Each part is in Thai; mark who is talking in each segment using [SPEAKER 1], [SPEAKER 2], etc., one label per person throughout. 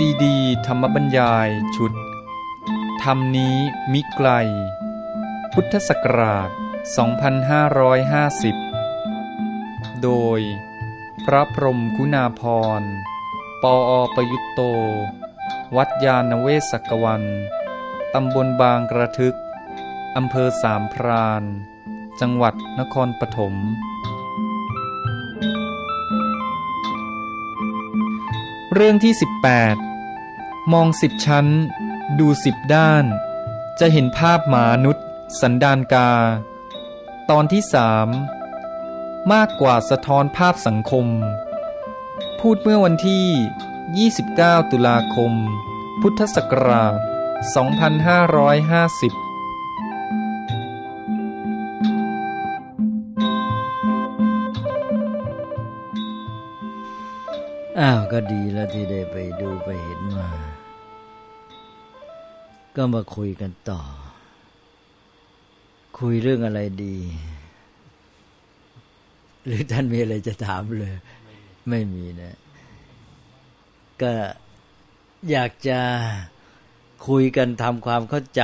[SPEAKER 1] ซีดี ธรรมบัญญายชุด ธรรมนี้มิไกล พุทธศักราช 2550 โดย พระพรมกุณาพร ปออประยุตโต วัดยาณเวศกวัน ตำบลบางกระทึก อำเภอสามพราน จังหวัดนครปฐมเรื่องที่ 18 มองสิบชั้น ดูสิบด้าน จะเห็นภาพหมานุษย์ สันดานกา ตอนที่สามมากกว่าสะท้อนภาพสังคม พูดเมื่อวันที่ 29 ตุลาคม พุทธศักราช 2550
[SPEAKER 2] อ้าวก็ดีแล้วที่ได้ไปดูไปเห็นมา ก็มาคุยกันต่อ คุยเรื่องอะไรดี หรือท่านมีอะไรจะถามเลย ไม่มีนะ ก็อยากจะคุยกันทำความเข้าใจ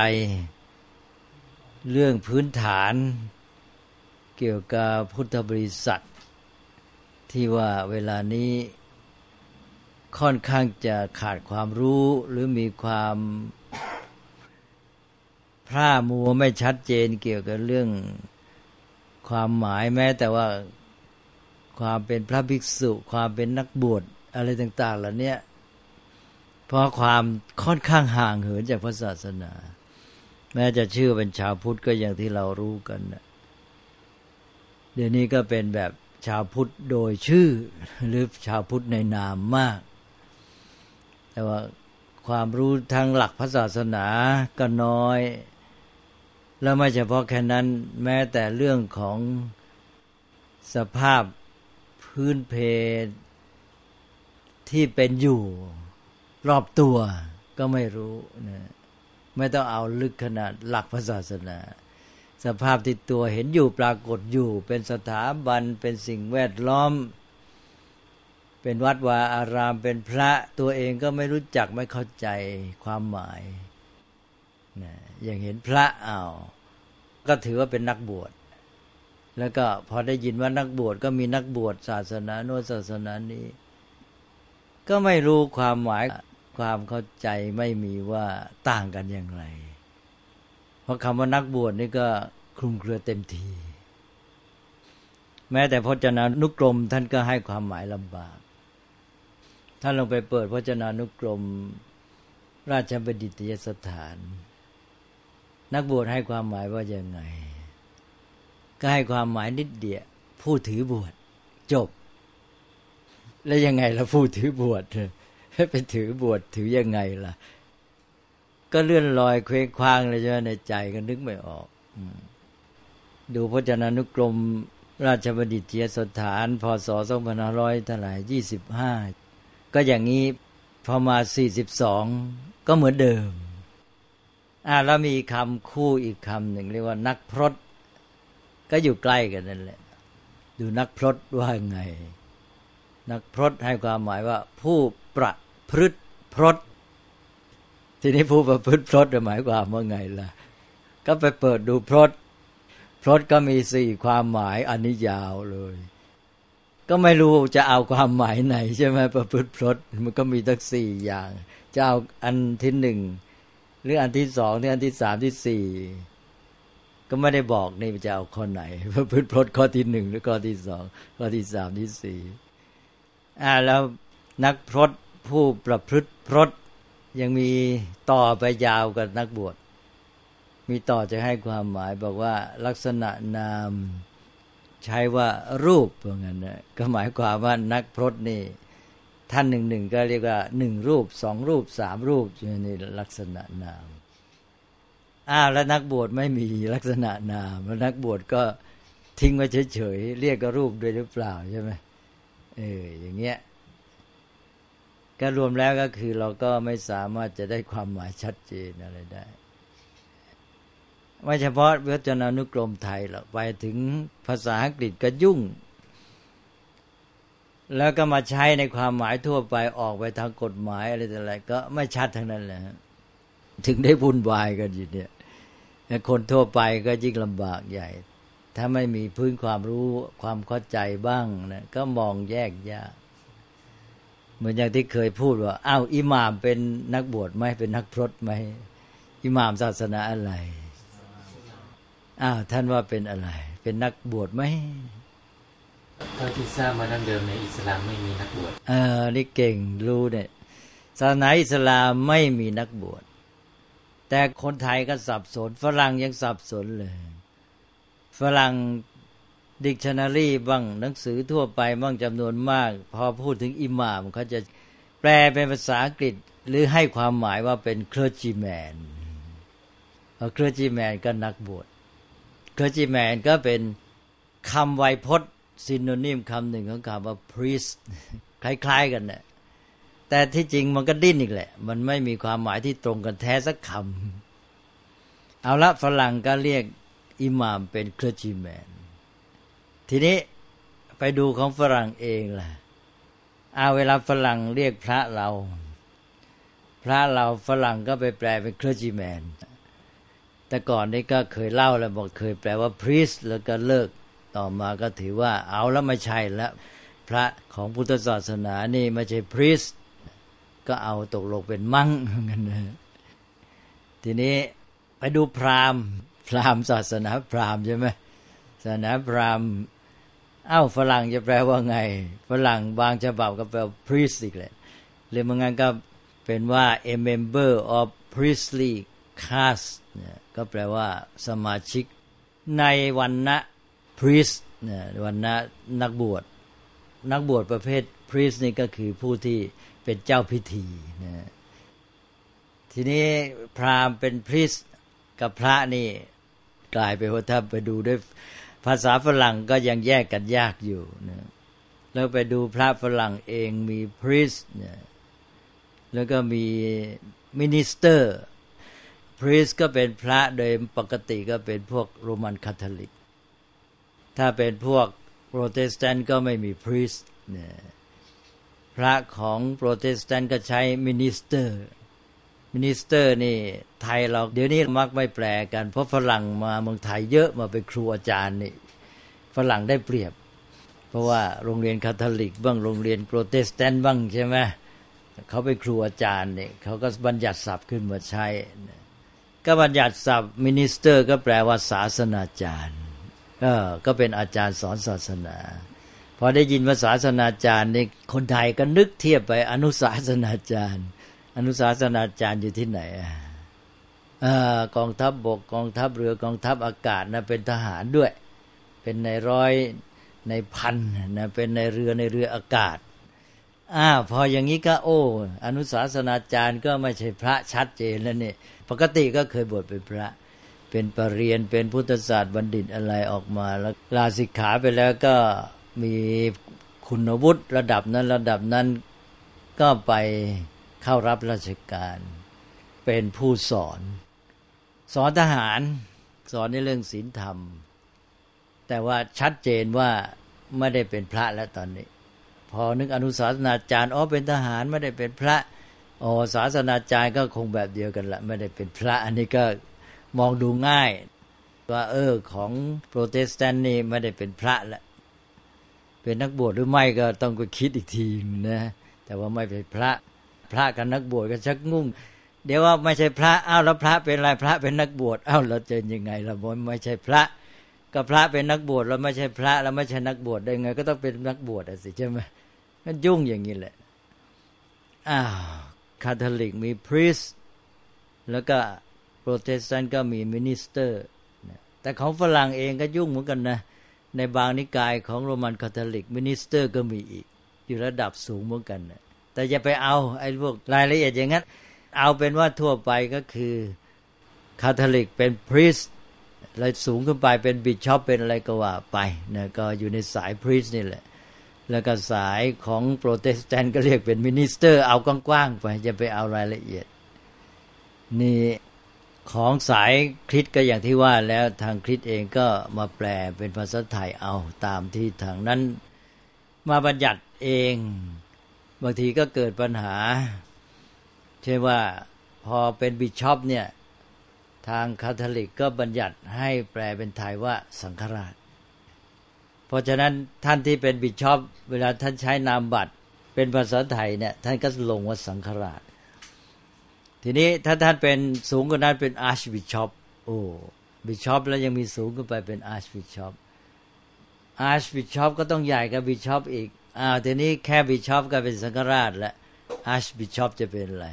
[SPEAKER 2] เรื่องพื้นฐาน เกี่ยวกับพุทธบริษัท ที่ว่าเวลานี้ค่อนข้างจะขาดความรู้หรือมีความ พร่ามัวไม่ชัดเจนเกี่ยวกับเรื่องความหมายแม้ แต่ว่าความเป็นพระภิกษุ ความเป็นนักบวชอะไรต่าง ๆ เหล่านี้เพราะความค่อนข้างห่างเหินจากพระศาสนา แม้จะชื่อเป็นชาวพุทธก็อย่างที่เรารู้กันนะเดี๋ยวนี้ก็เป็นแบบชาวพุทธโดยชื่อ หรือชาวพุทธในนามมาก แต่ว่าความรู้ทางหลักพระศาสนาก็น้อย แล้วไม่เฉพาะแค่นั้นแม้แต่เรื่องของสภาพพื้นเพที่เป็นอยู่รอบตัวก็ไม่รู้นะไม่ต้องเอาลึกขนาดหลักพระศาสนา สภาพที่ตัวเห็นอยู่ปรากฏอยู่ เป็นสถาบันเป็นสิ่งแวดล้อม เป็นวัดวาอารามเป็นพระตัวเองก็ไม่รู้จักไม่เข้าใจความหมายนะอย่างเห็นพระอ้าว ก็ถือว่าเป็นนักบวช แล้วก็พอได้ยินว่านักบวชก็มีนักบวชศาสนาโน้นศาสนานี้ ก็ไม่รู้ความหมายความเข้าใจไม่มีว่าต่างกันอย่างไร เพราะคำว่านักบวชนี่ก็คลุมเครือเต็มที แม้แต่พจนานุกรม ท่านก็ให้ความหมายลำบาก ท่านลงไปเปิดพจนานุกรม ราชบัณฑิตยสถาน นักบวชให้ความหมายว่าอย่างไง ก็ให้ความหมายนิดเดียวผู้ถือบวชจบ แล้วยังไงล่ะผู้ถือบวชไปถือบวชถือยังไงล่ะ ก็เลื่อนลอยเคว้งคว้างเลยใช่ไหมในใจก็นึกไม่ออกดูพจนานุกรมราชบัณฑิตยสถานพศ2500เท่าไหร่25ก็อย่างนี้พอมาสี่สิบสองก็เหมือนเดิม อ่าแล้วมีคำคู่อีกคำหนึ่งเรียกว่า นักพรตก็อยู่ใกล้กันนั่นแหละ ดูนักพรตว่าไง นักพรตให้ความหมายว่า ผู้ประพฤติพรตทีนี้ผู้ประพฤติพรตหมายความว่าไงล่ะ ก็ไปเปิดดูพรตพรตก็มีสี่ความหมายอันนี้ยาวเลย ก็ไม่รู้จะเอาความหมายไหน ใช่ไหมประพฤติพรตมันก็มีทั้งสี่อย่างจะเอาอันที่หนึ่ง หรืออันที่สองหรืออันที่สามที่สี่ก็ไม่ได้บอกนี่จะเอาข้อไหนประพฤติพรตข้อที่หนึ่งหรือข้อที่สองข้อที่สามที่สี่อ่าแล้วนักพรตผู้ประพฤติพรตยังมีต่อไปยาวกับนักบวช มีต่อจะให้ความหมายบอกว่าลักษณะนามใช้ว่ารูปเพราะงั้นนะก็หมายความว่านักพรตนี่ ท่านหนึ่งหนึ่งก็เรียกว่าหนึ่งรูปสองรูปสามรูปนี่ลักษณะนามอ้าวแล้วนักบวชไม่มีลักษณะนาม แล้วนักบวชก็ทิ้งไว้เฉยๆเรียกก็รูปด้วยหรือเปล่าใช่ไหมเอออย่างเงี้ยก็รวมแล้วก็คือเราก็ไม่สามารถจะได้ความหมายชัดเจนอะไรได้ไม่เฉพาะวจนานุกรมไทยหรอกไปถึงภาษาอังกฤษก็ยุ่ง แล้วก็มาใช้ในความหมายทั่วไปออกไปทางกฎหมายอะไรต่ออะไรก็ไม่ชัดทั้งนั้นแหละถึงได้วุ่นวายกันอยู่เนี่ยคนทั่วไปก็ยิ่งลำบากใหญ่ ถ้าไม่มีพื้นความรู้ความเข้าใจบ้างนะก็มองแยกยากเหมือนอย่างที่เคยพูดว่าอ้าวอิหม่ามเป็นนักบวชไหมเป็นนักพรตไหมอิหม่ามศาสนาอะไรอ้าวท่านว่าเป็นอะไร เป็นนักบวชไหม
[SPEAKER 3] เท่าที่ทราบมาดั้งเดิมในอิสลามไม่มีนักบวช
[SPEAKER 2] เออนี่เก่งรู้เนี่ยศาสนาอิสลามไม่มีนักบวช แต่คนไทยก็สับสน ฝรั่งยังสับสนเลย ฝรั่งดิกชันนารีบ้างหนังสือทั่วไปบ้างจำนวนมาก พอพูดถึงอิหม่ามเขาจะแปลเป็นภาษาอังกฤษ หรือให้ความหมายว่าเป็น clergymanน clergyman ก็นักบวช clergyman ก็เป็นคำไวยพจน์ synonym คำหนึ่งของคำว่า priest คล้าย ๆ กันเนี่ยแต่ที่จริงมันก็ดิ้นอีกแหละ มันไม่มีความหมายที่ตรงกันแท้สักคำเอาละฝรั่งก็เรียกอิหม่ามเป็น clergyman ทีนี้ไปดูของฝรั่งเองล่ะเอาเวลาฝรั่งเรียกพระเรา พระเราฝรั่งก็ไปแปลเป็นเคลจีแมนแต่ก่อนนี้ก็เคยเล่าแล้วบอกเคยแปลว่าพรีสแล้วก็เลิก ต่อมาก็ถือว่าเอาแล้วไม่ใช่แล้วพระของพุทธศาสนานี่ไม่ใช่พรีสก็เอาตกลงเป็นมั่งกันนะทีนี้ไปดูพราหมณ์ พราหมณ์ศาสนาพราหมณ์ใช่ไหมศาสนาพราหมณ์เอ้าฝรั่งจะแปลว่าไง ฝรั่งบางฉบับก็แปล priest อีกแหละหรือมันงั้นก็เป็นว่า a member of priestly caste เนี่ยก็แปลว่าสมาชิกในวันนะ priest เนี่ยวันนะนักบวชนักบวชประเภท priest นี่ก็คือผู้ที่เป็นเจ้าพิธีนะทีนี้พราหมณ์เป็นพริสกับพระนี่กลายไปว่าถ้าไปดูด้วยภาษาฝรั่งก็ยังแยกกันยากอยู่นะแล้วไปดูพระฝรั่งเองมี priest เนี่ยแล้วก็มี minister priest ก็เป็นพระโดยปกติก็เป็นพวกโรมันคาทอลิก ถ้าเป็นพวกโปรเตสแตนต์ก็ไม่มี priest เนี่ยพระของโปรเตสแตนต์ก็ใช้ minister minister นี่ไทยเราเดี๋ยวนี้มักไม่แปลกัน เพราะฝรั่งมาเมืองไทยเยอะมาเป็นครูอาจารย์นี่ฝรั่งได้เปรียบ เพราะว่าโรงเรียนคาทอลิกบ้างโรงเรียนโปรเตสแตนต์บ้างใช่ไหมเขาเป็นครูอาจารย์เนี่ยเขาก็บัญญัติศัพท์ขึ้นมาใช้ ก็บัญญัติศัพท์ minister ก็แปลว่าศาสนาจารย์ ก็เป็นอาจารย์สอนศาสนาพอได้ยินภาษาศาสนาจารย์นี่คนไทยก็นึกเทียบไปอนุศาสนาจารย์ อนุศาสนาจารย์อยู่ที่ไหนอกองทัพบบกกองทัพเรือกองทัพอากาศนะเป็นทหารด้วย เป็นในร้อยในพันนะเป็นในเรือในเรืออากาศอ้าพออย่างนี้ก็โอ้อนุศาสนาจารย์ก็ไม่ใช่พระชัดเจนแล้วนี่ปกติก็เคยบวชเป็นพระ เป็นปรริญญาเป็นพุทธศาสตร์บัณฑิตอะไรออกมา แล้วลาสิกขาไปแล้วก็มีคุณวุฒิระดับนั้นระดับนั้นก็ไปเข้ารับราชการ เป็นผู้สอน สอนทหาร สอนในเรื่องศีลธรรม แต่ว่าชัดเจนว่าไม่ได้เป็นพระแล้วตอนนี้ พอนึกอนุสาสนาจารย์อ๋อเป็นทหารไม่ได้เป็นพระอ๋อศาสนาจารย์ก็คงแบบเดียวกันละไม่ได้เป็นพระ อันนี้ก็ มองดูง่าย ว่าเออของโปรเตสแตนต์นี่ไม่ได้เป็นพระละเป็นนักบวชหรือไม่ก็ต้องไปคิดอีกทีนะแต่ว่าไม่เป็นพระพระกับนักบวชก็ชักยุ่ง เดี๋ยวว่าไม่ใช่พระอ้าวแล้วพระเป็นอะไรพระเป็นนักบวชอ้าวเราจะยังไงเราไม่ใช่พระก็พระเป็นนักบวชเราไม่ใช่พระเราไม่ใช่นักบวชได้ไง ก็ต้องเป็นนักบวชสิใช่ไหมมันยุ่งอย่างนี้แหละอ้าวคาทอลิกมี priestแล้วก็ โปรเตสแตนต์ก็มี minister แต่ของฝรั่งเองก็ยุ่งเหมือนกันนะ ในบางนิกายของโรมันคาทอลิก minister ก็มีอีก อยู่ระดับสูงเหมือนกันนะแต่อย่าไปเอาไอ้พวกรายละเอียดอย่างนั้น เอาเป็นว่าทั่วไปก็คือคาทอลิกเป็น priest อะไรสูงขึ้นไปเป็นบิชอปเป็นอะไรก็ว่าไปนะก็อยู่ในสาย priest นี่แหละ แล้วก็สายของโปรเตสแตนต์ก็เรียกเป็น minister เอากว้างๆไปจะไปเอารายละเอียด นี่ ของสายคริสต์ก็อย่างที่ว่าแล้วทางคริสต์เองก็มาแปลเป็นภาษาไทยเอาตามที่ทางนั้นมาบัญญัติเอง บางทีก็เกิดปัญหา เช่นว่าพอเป็นบิชอปเนี่ยทางคาทอลิกก็บัญญัติให้แปลเป็นไทยว่าสังฆราช เพราะฉะนั้นท่านที่เป็นบิชอปเวลาท่านใช้นามบัตรเป็นภาษาไทยเนี่ยท่านก็ลงว่าสังฆราช ทีนี้ถ้าท่านเป็นสูงกว่านั้นเป็น archbishop โอ้บิชอปแล้วยังมีสูงขึ้นไปเป็น archbishop archbishop ก็ต้องใหญ่กับบิชอปอีกอ้าวทีนี้แค่บิชอปก็เป็นสังฆราชแล้ว archbishop จะเป็นอะไร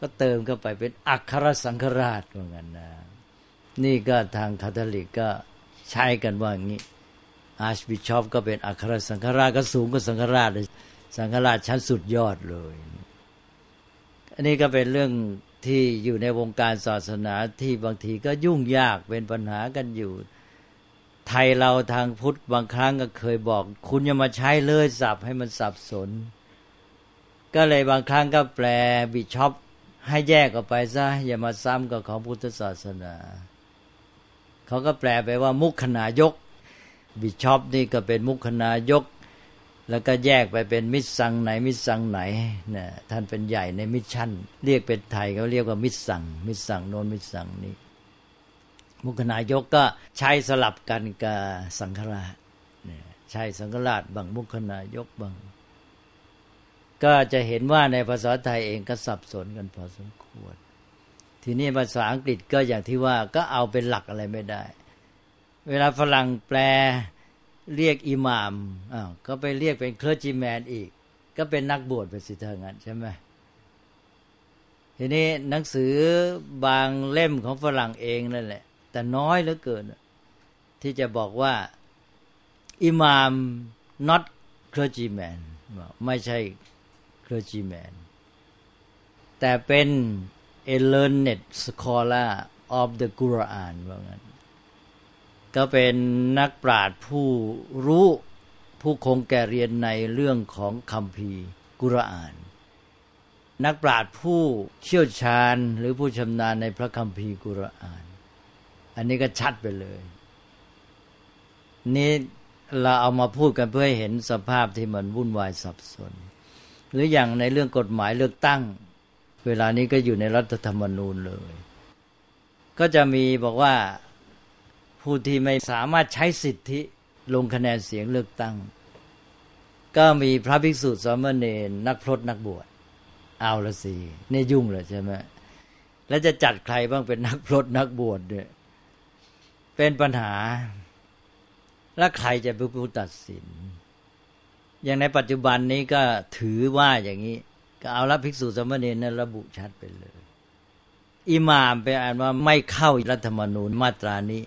[SPEAKER 2] ก็เติมเข้าไปเป็นอัครสังฆราชเหมือนกันนะนี่ก็ทางคาทอลิกก็ใช้กันว่าอย่างนี้archbishop ก็เป็นอัครสังฆราชก็สูงกว่าสังฆราชเลยสังฆราชชั้นสุดยอดเลย อันนี้ก็เป็นเรื่องที่อยู่ในวงการศาสนาที่บางทีก็ยุ่งยากเป็นปัญหากันอยู่ ไทยเราทางพุทธบางครั้งก็เคยบอก คุณอย่ามาใช้เลยศัพท์ให้มันสับสน ก็เลยบางครั้งก็แปลบิชอปให้แยกออกไปซะอย่ามาซ้ำกับของพุทธศาสนา เขาก็แปลไปว่ามุขขณายก บิชอปนี่ก็เป็นมุขขณายก แล้วก็แยกไปเป็นมิสังไหน มิสังไหนนะท่านเป็นใหญ่ในมิชชั่น เรียกเป็นไทยเขาเรียกว่ามิสัง มิสังโน้นมิสังนี่มุขขณายกก็ใช้สลับกันกับสังฆราชใช้สังฆราชบางมุขขณายกบางก็จะเห็นว่าในภาษาไทยเองก็สับสนกันพอสมควร ทีนี้ภาษาอังกฤษก็อย่างที่ว่าก็เอาเป็นหลักอะไรไม่ได้ เวลาฝรั่งแปล เรียกอิหมามอ้าวก็ไปเรียกเป็นเคลอจิแมนอีก ก็เป็นนักบวชไปสิเท่านั้นใช่ไหมทีนี้หนังสือบางเล่มของฝรั่งเองนั่นแหละ แต่น้อยเหลือเกิน ที่จะบอกว่าอิหมาม not clergyman ไม่ใช่ clergyman แต่เป็น a learned scholar of the Quran ว่างั้น ก็เป็นนักปราชญ์ผู้รู้ผู้คงแก่เรียนในเรื่องของคำพีกุรอาน นักปราชญ์ผู้เชี่ยวชาญหรือผู้ชำนาญในพระคำพีกุรอาน อันนี้ก็ชัดไปเลย นี่เราเอามาพูดกันเพื่อให้เห็นสภาพที่มันวุ่นวายสับสน หรืออย่างในเรื่องกฎหมายเลือกตั้ง เวลานี้ก็อยู่ในรัฐธรรมนูญเลย ก็จะมีบอกว่า ผู้ที่ไม่สามารถใช้สิทธิลงคะแนนเสียงเลือกตั้ง ก็มีพระภิกษุสามเณรนักพรตนักบวชเอาละสินี่ยุ่งเลยใช่ไหมแล้วจะจัดใครบ้างเป็นนักพรตนักบวชเนี่ยเป็นปัญหา แล้วใครจะเป็นผู้ตัดสิน อย่างในปัจจุบันนี้ก็ถือว่าอย่างนี้ ก็เอาละภิกษุสามเณีนั้นระบุชัดไปเลย อิหม่ามไปอ่านว่าไม่เข้ารัฐธรรมนูญมาตรานี้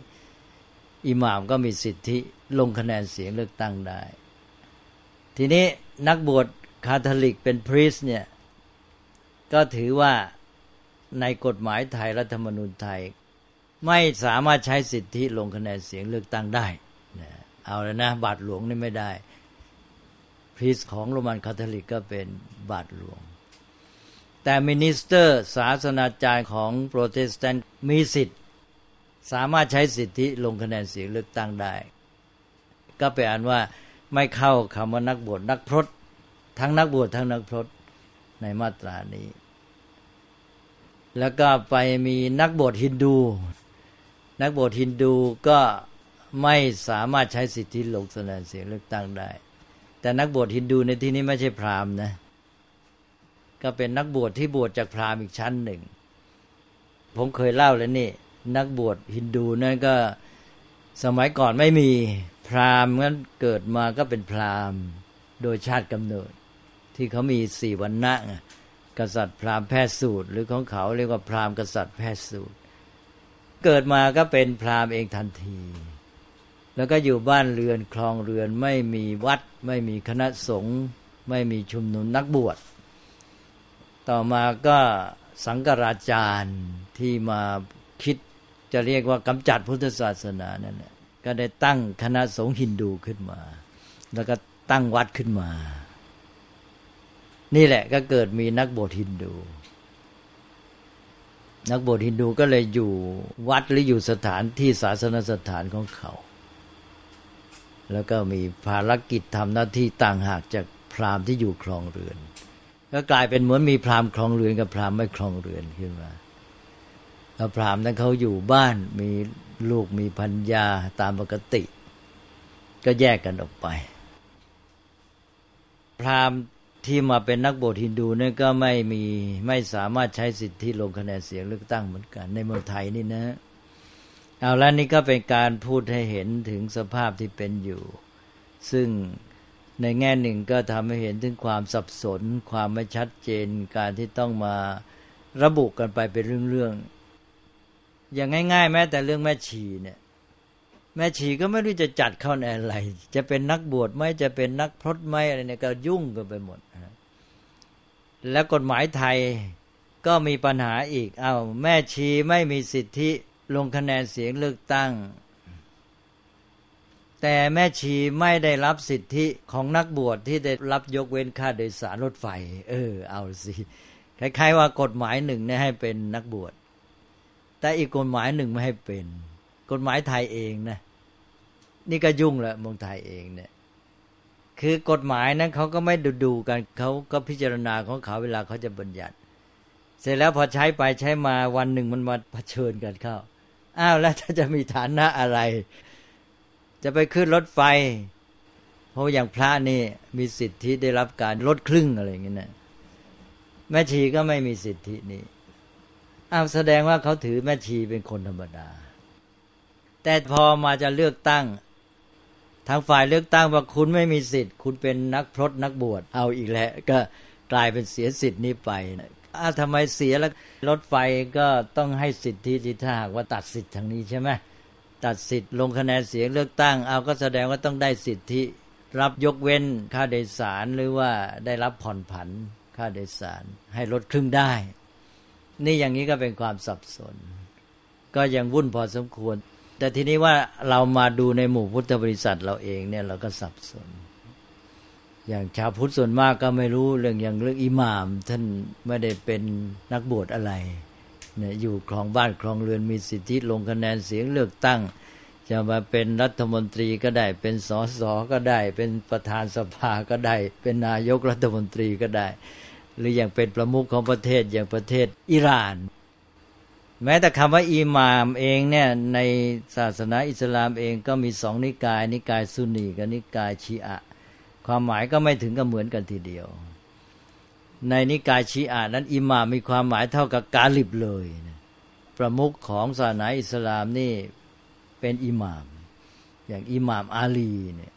[SPEAKER 2] อิหม่ามก็มีสิทธิลงคะแนนเสียงเลือกตั้งได้ ทีนี้นักบวชคาทอลิกเป็นพรีสเนี่ย ก็ถือว่าในกฎหมายไทยรัฐธรรมนูญไทย ไม่สามารถใช้สิทธิลงคะแนนเสียงเลือกตั้งได้เอาแล้วนะ บาทหลวงนี่ไม่ได้ priest ของโรมันคาทอลิกก็เป็นบาทหลวง แต่ minister ศาสนาจารย์ของโปรเตสแตนต์มีสิทธิ สามารถใช้สิทธิลงคะแนนเสียงเลือกตั้งได้ ก็แปลว่าไม่เข้าคำว่านักบวชนักพรตทั้งนักบวชทั้งนักพรตในมาตรานี้ แล้วก็ไปมีนักบวชฮินดู นักบวชฮินดูก็ไม่สามารถใช้สิทธิลงคะแนนเสียงเลือกตั้งได้ แต่นักบวชฮินดูในที่นี้ไม่ใช่พราหมณ์นะก็เป็นนักบวชที่บวชจากพราหมณ์อีกชั้นหนึ่ง ผมเคยเล่าแล้วนี่ นักบวชฮินดูนั่นก็สมัยก่อนไม่มีพราหมณ์งั้นเกิดมาก็เป็นพราหมณ์โดยชาติกำเนิด ที่เขามีสี่วันณะกษัตริย์พราหมณ์แพทย์สูตร หรือของเขาเรียกว่าพราหมณ์กษัตริย์แพทย์สูตร เกิดมาก็เป็นพราหมณ์เองทันที แล้วก็อยู่บ้านเรือนคลองเรือนไม่มีวัด ไม่มีคณะสงฆ์ไม่มีชุมนุมนักบวช ต่อมาก็สังกราจารย์ที่มาคิด จะเรียกว่ากำจัดพุทธศาสนานั่นแหละก็ได้ตั้งคณะสงฆ์ฮินดูขึ้นมา แล้วก็ตั้งวัดขึ้นมา นี่แหละก็เกิดมีนักบวชฮินดู นักบวชฮินดูก็เลยอยู่วัดหรืออยู่สถานที่ศาสนสถานของเขา แล้วก็มีภารกิจทำหน้าที่ต่างหากจากพราหมณ์ที่อยู่ครองเรือน ก็กลายเป็นเหมือนมีพราหมณ์ครองเรือนกับพราหมณ์ไม่ครองเรือนขึ้นมา แล้วพราหมณ์นั้นเขาอยู่บ้านมีลูกมีพัญญาตามปกติ ก็แยกกันออกไป พราหมณ์ที่มาเป็นนักบวชฮินดูเนี่ยก็ไม่มีไม่สามารถใช้สิทธิลงคะแนนเสียงเลือกตั้งเหมือนกัน ในเมืองไทยนี่นะ เอาแล้วนี่ก็เป็นการพูดให้เห็นถึงสภาพที่เป็นอยู่ ซึ่งในแง่หนึ่งก็ทำให้เห็นถึงความสับสน ความไม่ชัดเจน การที่ต้องมาระบุกันไปเป็นเรื่องๆ อย่างง่าย ๆ แม้แต่เรื่องแม่ชีเนี่ย แม่ชีก็ไม่รู้จะจัดเข้าในอะไร จะเป็นนักบวชไหมจะเป็นนักพรตไหมอะไรเนี่ยก็ยุ่งกันไปหมดแล้วกฎหมายไทยก็มีปัญหาอีก เอา้าแม่ชีไม่มีสิทธิลงคะแนนเสียงเลือกตั้ง แต่แม่ชีไม่ได้รับสิทธิของนักบวชที่ได้รับยกเว้นค่าโดยสารรถไฟ เออ เอาสิคล้ายๆว่ากฎหมายหนึ่งเนี่ยให้เป็นนักบวช แต่อีกกฎหมายหนึ่งไม่ให้เป็น กฎหมายไทยเองนะ นี่ก็ยุ่งและเมืองไทยเองเนี่ย คือกฎหมายนั้นเขาก็ไม่ดูดูกันเขาก็พิจารณาของเขาเวลาเขาจะบัญญัติ เสร็จแล้วพอใช้ไปใช้มาวันหนึ่งมันมาเผชิญกันเข้าอ้าวแล้วถ้าจะมีฐานะอะไร จะไปขึ้นรถไฟ เพราะอย่างพระนี่มีสิทธิได้รับการลดครึ่งอะไรอย่างเงี้ยนะแม่ชีก็ไม่มีสิทธินี้ อ้าวแสดงว่าเขาถือแม่ชีเป็นคนธรรมดา แต่พอมาจะเลือกตั้ง ทางฝ่ายเลือกตั้งว่าคุณไม่มีสิทธิ์ คุณเป็นนักพรตนักบวชเอาอีกแล้ว ก็กลายเป็นเสียสิทธิ์นี้ไปอ้าทำไมเสียแล้วรถไฟก็ต้องให้สิทธิที่ถ้าหากว่าตัดสิทธิ์ทางนี้ใช่ไหมตัดสิทธิ์ลงคะแนนเสียงเลือกตั้ง เอาก็แสดงว่าต้องได้สิทธิ รับยกเว้นค่าโดยสารหรือว่าได้รับผ่อนผันค่าโดยสารให้ลดครึ่งได้ นี่อย่างนี้ก็เป็นความสับสน ก็ยังวุ่นพอสมควร แต่ทีนี้ว่าเรามาดูในหมู่พุทธบริษัทเราเองเนี่ยเราก็สับสน อย่างชาวพุทธส่วนมากก็ไม่รู้เรื่องอย่างเรื่องอิหมาม ท่านไม่ได้เป็นนักบวชอะไรเนี่ยอยู่ครองบ้านครองเรือนมีสิทธิลงคะแนนเสียงเลือกตั้ง จะมาเป็นรัฐมนตรีก็ได้ เป็นสสก็ได้ เป็นประธานสภาก็ได้ เป็นนายกรัฐมนตรีก็ได้ หรืออย่างเป็นประมุขของประเทศอย่างประเทศอิหร่าน แม้แต่คำว่าอิหม่ามเองเนี่ยในศาสนาอิสลามเองก็มีสองนิกาย นิกายซุนีกับนิกายชีอะ ความหมายก็ไม่ถึงกับเหมือนกันทีเดียว ในนิกายชีอะนั้นอิหม่ามมีความหมายเท่ากับกาลิบเลยประมุขของศาสนาอิสลามนี่เป็นอิหม่าม อย่างอิหม่ามอาลีเนี่ย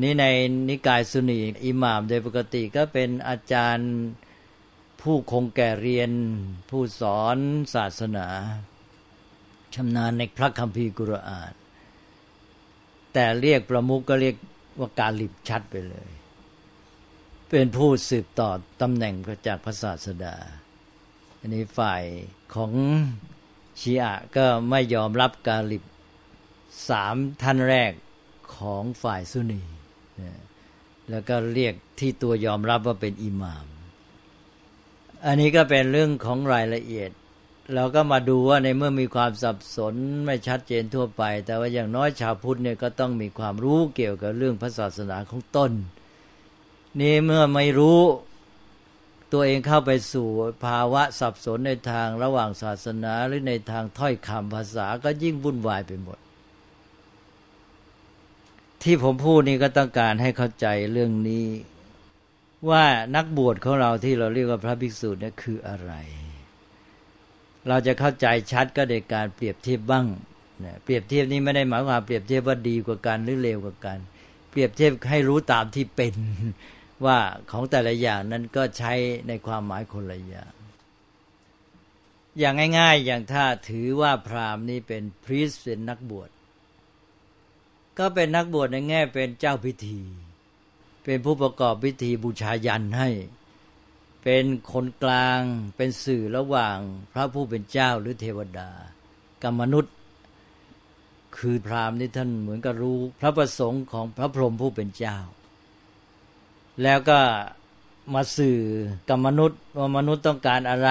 [SPEAKER 2] นี่ในนิกายซุนีอิหม่ามโดยปกติก็เป็นอาจารย์ผู้คงแก่เรียน ผู้สอนศาสนาชำนาญในพระคัมภีร์กุรอาน แต่เรียกประมุขก็เรียกว่าการลิบชัดไปเลย เป็นผู้สืบต่อตำแหน่งจากพระศาสดา อันนี้ฝ่ายของชีอะก็ไม่ยอมรับการลิบสามท่านแรกของฝ่ายซุนี แล้วก็เรียกที่ตัวยอมรับว่าเป็นอิหมาม อันนี้ก็เป็นเรื่องของรายละเอียด เราก็มาดูว่าในเมื่อมีความสับสนไม่ชัดเจนทั่วไป แต่ว่าอย่างน้อยชาวพุทธเนี่ยก็ต้องมีความรู้เกี่ยวกับเรื่องพระศาสนาของตนนี่เมื่อไม่รู้ตัวเองเข้าไปสู่ภาวะสับสนในทางระหว่างศาสนาหรือในทางถ้อยคำภาษาก็ยิ่งวุ่นวายไปหมด ที่ผมพูดนี่ก็ต้องการให้เข้าใจเรื่องนี้ ว่านักบวชของเราที่เราเรียกว่าพระภิกษุเนี่ยคืออะไร เราจะเข้าใจชัดก็ในการเปรียบเทียบบ้างนะเปรียบเทียบนี้ไม่ได้หมายความเปรียบเทียบว่าดีกว่ากันหรือเลวกว่ากัน เปรียบเทียบให้รู้ตามที่เป็นว่าของแต่ละอย่างนั้นก็ใช้ในความหมายคนละอย่างอย่างง่าย ๆ อย่างถ้าถือว่าพราหมณ์นี่เป็นพรีสเป็นนักบวช ก็เป็นนักบวชในแง่เป็นเจ้าพิธี เป็นผู้ประกอบพิธีบูชายันให้ เป็นคนกลางเป็นสื่อระหว่างพระผู้เป็นเจ้าหรือเทวดา กับมนุษย์ คือพราหมณ์นี่ท่านเหมือนกับรู้พระประสงค์ของพระพรหมผู้เป็นเจ้า แล้วก็มาสื่อกับมนุษย์ว่ามนุษย์ต้องการอะไร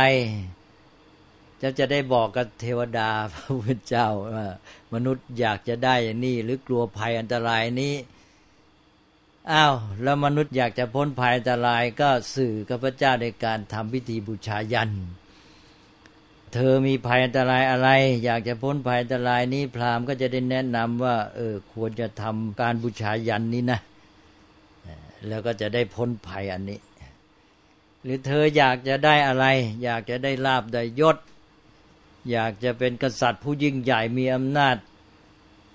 [SPEAKER 2] จะจะได้บอกกับเทวดาพระพุทธเจ้าว่ามนุษย์อยากจะได้อย่างนี้หรือกลัวภัยอันตรายนี้อ้าวแล้วมนุษย์อยากจะพ้นภัยอันตรายก็สื่อกับพระเจ้าในการทำพิธีบูชายัน เธอมีภัยอันตรายอะไร อยากจะพ้นภัยอันตรายนี้พราหมณ์ก็จะได้แนะนำว่า เออควรจะทำการบูชายันนี้นะ แล้วก็จะได้พ้นภัยอันนี้ หรือเธออยากจะได้อะไร อยากจะได้ลาบได้ยศ อยากจะเป็นกษัตริย์ผู้ยิ่งใหญ่มีอำนาจ